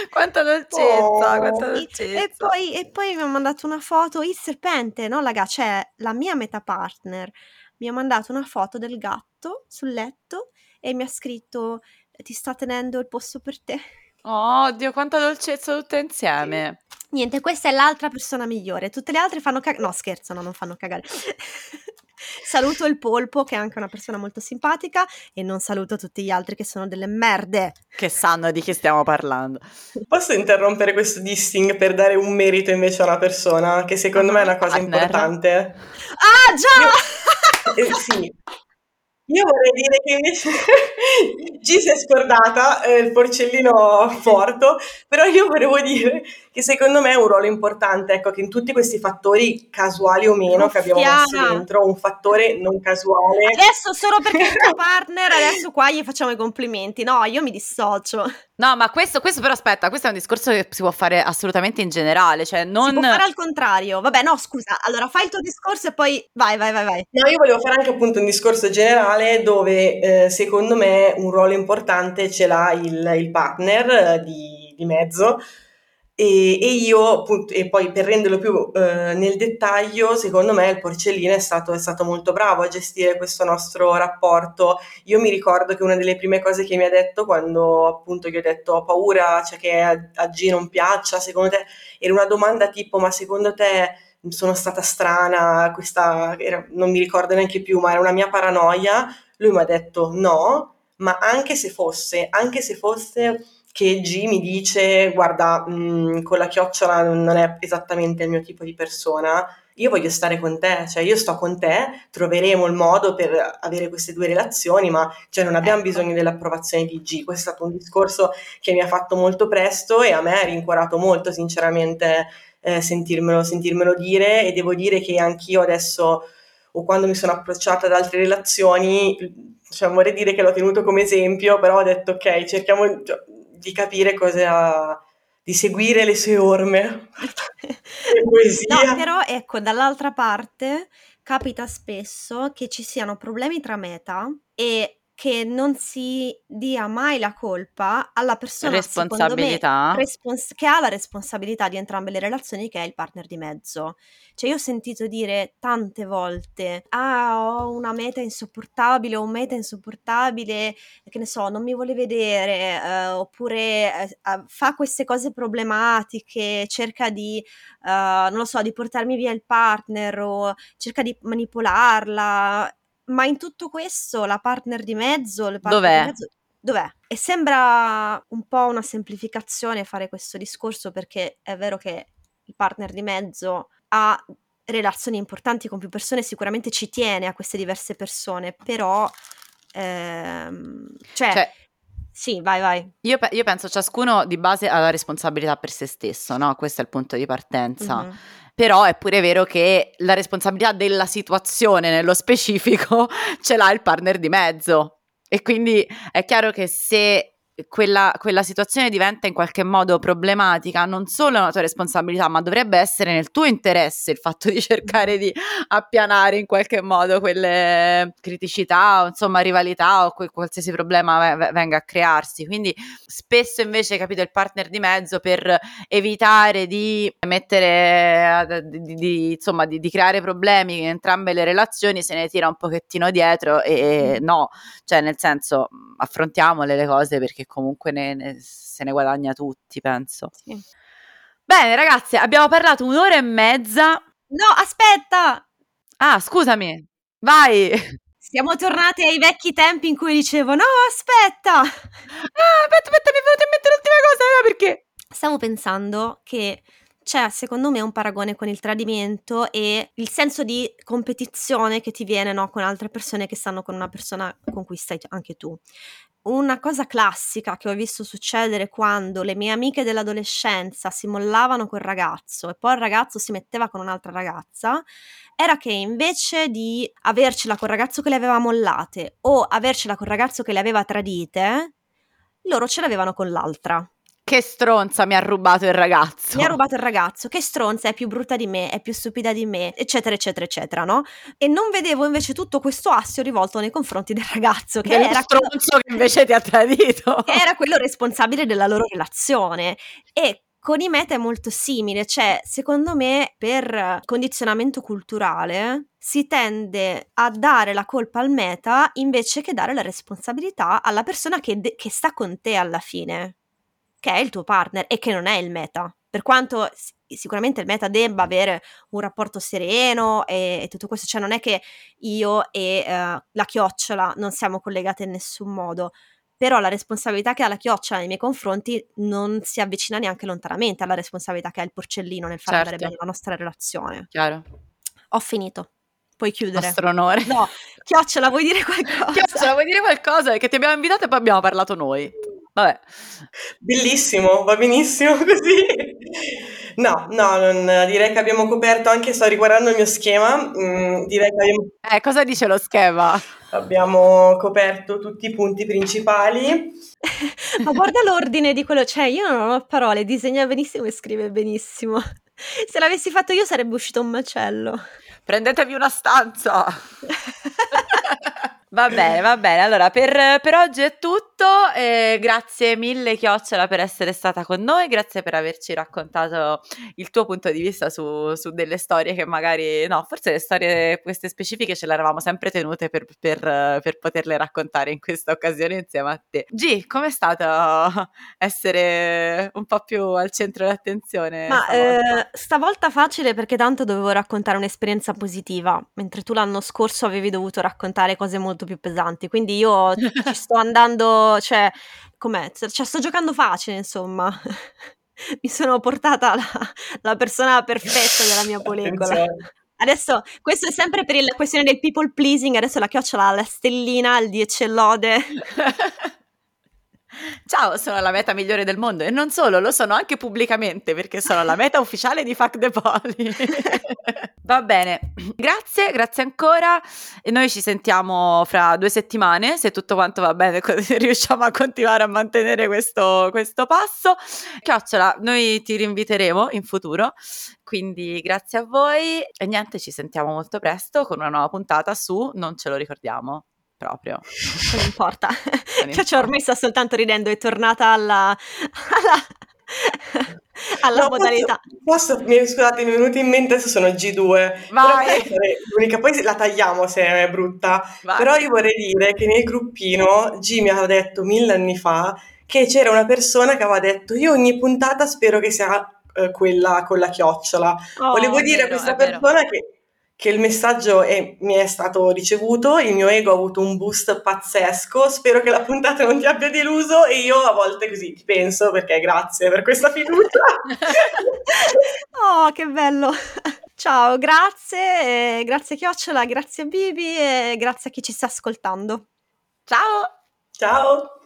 quanta dolcezza, Oh. quanta E, dolcezza. e poi, e poi mi ha mandato una foto, il serpente, no, la gatta, cioè la mia meta partner mi ha mandato una foto del gatto sul letto e mi ha scritto ti sta tenendo il posto per te. Oh, Oddio, quanta dolcezza tutte insieme. Niente, questa è l'altra persona migliore. Tutte le altre fanno cagare. No, scherzano, non fanno cagare. Saluto il polpo, che è anche una persona molto simpatica, e non saluto tutti gli altri che sono delle merde. Che sanno di chi stiamo parlando. Posso interrompere questo dissing per dare un merito invece a una persona, che secondo me è una cosa Partner. importante? Ah, già! Eh, sì. Io vorrei dire che invece G si è scordata eh, il porcellino porto, però io volevo dire che secondo me è un ruolo importante, ecco, che in tutti questi fattori casuali o meno che abbiamo messo dentro, un fattore non casuale. Adesso solo perché è il tuo partner, adesso qua gli facciamo i complimenti. No, io mi dissocio. No, ma questo, questo però aspetta, questo è un discorso che si può fare assolutamente in generale, cioè non... Si può fare al contrario. Vabbè, no, scusa. Allora, fai il tuo discorso e poi vai, vai, vai, vai. No, io volevo fare anche appunto un discorso generale dove eh, secondo me un ruolo importante ce l'ha il, il partner eh, di, di mezzo e, e io e poi per renderlo più eh, nel dettaglio, secondo me il porcellino è stato, è stato molto bravo a gestire questo nostro rapporto. Io mi ricordo che una delle prime cose che mi ha detto quando appunto gli ho detto ho paura, cioè che a, a G non piaccia, secondo te, era una domanda tipo ma secondo te sono stata strana, questa era- non mi ricordo neanche più, ma era una mia paranoia. Lui mi ha detto no, ma anche se fosse, anche se fosse che G mi dice guarda, mh, con la chiocciola non è esattamente il mio tipo di persona, io voglio stare con te, cioè io sto con te, troveremo il modo per avere queste due relazioni, ma cioè, non abbiamo Ecco. bisogno dell'approvazione di G. Questo è stato un discorso che mi ha fatto molto presto e a me ha rincuorato molto, sinceramente, eh, sentirmelo, sentirmelo dire e devo dire che anch'io adesso o quando mi sono approcciata ad altre relazioni, cioè vorrei dire che l'ho tenuto come esempio, però ho detto ok, cerchiamo cioè, di capire cosa, di seguire le sue orme. Poesia. No, però ecco, dall'altra parte capita spesso che ci siano problemi tra meta e che non si dia mai la colpa alla persona secondo me, respons- che ha la responsabilità di entrambe le relazioni, che è il partner di mezzo. Cioè, io ho sentito dire tante volte: Ah, ho una meta insopportabile, ho un meta insopportabile, che ne so, non mi vuole vedere, eh, oppure eh, fa queste cose problematiche, cerca di, eh, non lo so, di portarmi via il partner o cerca di manipolarla. Ma in tutto questo la partner di mezzo, le partner Dov'è? di mezzo, dov'è? E sembra un po' una semplificazione fare questo discorso perché è vero che il partner di mezzo ha relazioni importanti con più persone, sicuramente ci tiene a queste diverse persone, però ehm, cioè, Cioè, Sì, vai, vai. Io, pe- io, penso ciascuno di base ha la responsabilità per se stesso, no? Questo è il punto di partenza. Mm-hmm. Però è pure vero che la responsabilità della situazione nello specifico ce l'ha il partner di mezzo. E quindi è chiaro che se quella, quella, situazione diventa in qualche modo problematica, non solo è una tua responsabilità, ma dovrebbe essere nel tuo interesse il fatto di cercare di appianare in qualche modo quelle criticità o insomma rivalità o que- qualsiasi problema v- venga a crearsi. Quindi spesso invece, capito, il partner di mezzo per evitare di mettere, di, di, insomma, di, di creare problemi in entrambe le relazioni se ne tira un pochettino dietro e no, cioè nel senso affrontiamole le cose perché comunque ne, ne, se ne guadagna tutti, penso. Sì. Bene, ragazze, abbiamo parlato un'ora e mezza. No, aspetta! Ah, scusami, vai! Siamo tornati ai vecchi tempi in cui dicevo: No, aspetta! Ah, aspetta, aspetta, mi è venuta in mente l'ultima cosa, eh, perché? Stavo pensando che c'è secondo me un paragone con il tradimento e il senso di competizione che ti viene no, con altre persone che stanno con una persona con cui stai anche tu. Una cosa classica che ho visto succedere quando le mie amiche dell'adolescenza si mollavano col ragazzo e poi il ragazzo si metteva con un'altra ragazza era che invece di avercela col ragazzo che le aveva mollate o avercela col ragazzo che le aveva tradite, loro ce l'avevano con l'altra. Che stronza mi ha rubato il ragazzo. Mi ha rubato il ragazzo, che stronza, è più brutta di me, è più stupida di me, eccetera, eccetera, eccetera, no? E non vedevo invece tutto questo assio rivolto nei confronti del ragazzo, che era stronzo quello... che invece ti ha tradito. Che era quello responsabile della loro relazione. E con i meta è molto simile, cioè secondo me per condizionamento culturale si tende a dare la colpa al meta invece che dare la responsabilità alla persona che, de- che sta con te alla fine che è il tuo partner e che non è il meta. Per quanto sicuramente il meta debba avere un rapporto sereno e, e tutto questo, cioè non è che io e uh, la chiocciola non siamo collegate in nessun modo, però la responsabilità che ha la chiocciola nei miei confronti non si avvicina neanche lontanamente alla responsabilità che ha il porcellino nel far certo. andare bene la nostra relazione. Chiaro. Ho finito. Puoi chiudere. Nostro onore. No, chiocciola, vuoi dire qualcosa? Chiocciola, vuoi dire qualcosa? Che ti abbiamo invitato e poi abbiamo parlato noi. Vabbè. Bellissimo, va benissimo così. No, no, non, direi che abbiamo coperto, anche sto riguardando il mio schema, mm, direi che abbiamo... Eh, cosa dice lo schema? Abbiamo coperto tutti i punti principali. Ma guarda l'ordine di quello, cioè io non ho parole, disegna benissimo e scrive benissimo. Se l'avessi fatto io sarebbe uscito un macello. Prendetevi una stanza. Va bene, va bene. Allora, per, per oggi è tutto. Eh, grazie mille, Chiocciola, per essere stata con noi. Grazie per averci raccontato il tuo punto di vista su, su delle storie che magari, no, forse le storie queste specifiche ce le eravamo sempre tenute per, per, per poterle raccontare in questa occasione insieme a te. G, com'è stato essere un po' più al centro dell'attenzione? Ma stavolta? Eh, stavolta facile perché tanto dovevo raccontare un'esperienza positiva, mentre tu l'anno scorso avevi dovuto raccontare cose molto molto più pesanti. Quindi io ci sto andando, cioè, com'è? Cioè, sto giocando facile, insomma. Mi sono portata la, la persona perfetta della mia polegola. Adesso, questo è sempre per la questione del people pleasing, adesso la chiocciola ha la stellina, il 10 lode. Ciao, sono la meta migliore del mondo. E non solo, lo sono anche pubblicamente perché sono la meta ufficiale di Fuck the Poli. Va bene, grazie, grazie ancora. E noi ci sentiamo fra due settimane se tutto quanto va bene, riusciamo a continuare a mantenere questo, questo passo. Chiocciola, noi ti rinviteremo in futuro, quindi grazie a voi. E niente, ci sentiamo molto presto con una nuova puntata su Non ce lo ricordiamo proprio. Non importa. Non cioè, ormai sta soltanto ridendo, è tornata alla, alla, alla no, modalità. Posso, posso, scusate, mi è venuto in mente, adesso sono G2. Vai. L'unica, poi la tagliamo se è brutta. Vai. Però io vorrei dire che nel gruppino G mi aveva detto mille anni fa che c'era una persona che aveva detto io ogni puntata spero che sia eh, quella con la chiocciola. Oh, Volevo dire vero, a questa persona che che il messaggio è, mi è stato ricevuto, il mio ego ha avuto un boost pazzesco, spero che la puntata non ti abbia deluso e io a volte così ti penso perché grazie per questa fiducia. oh, che bello! Ciao, grazie, grazie Chiocciola, grazie Bibi e grazie a chi ci sta ascoltando. Ciao! Ciao!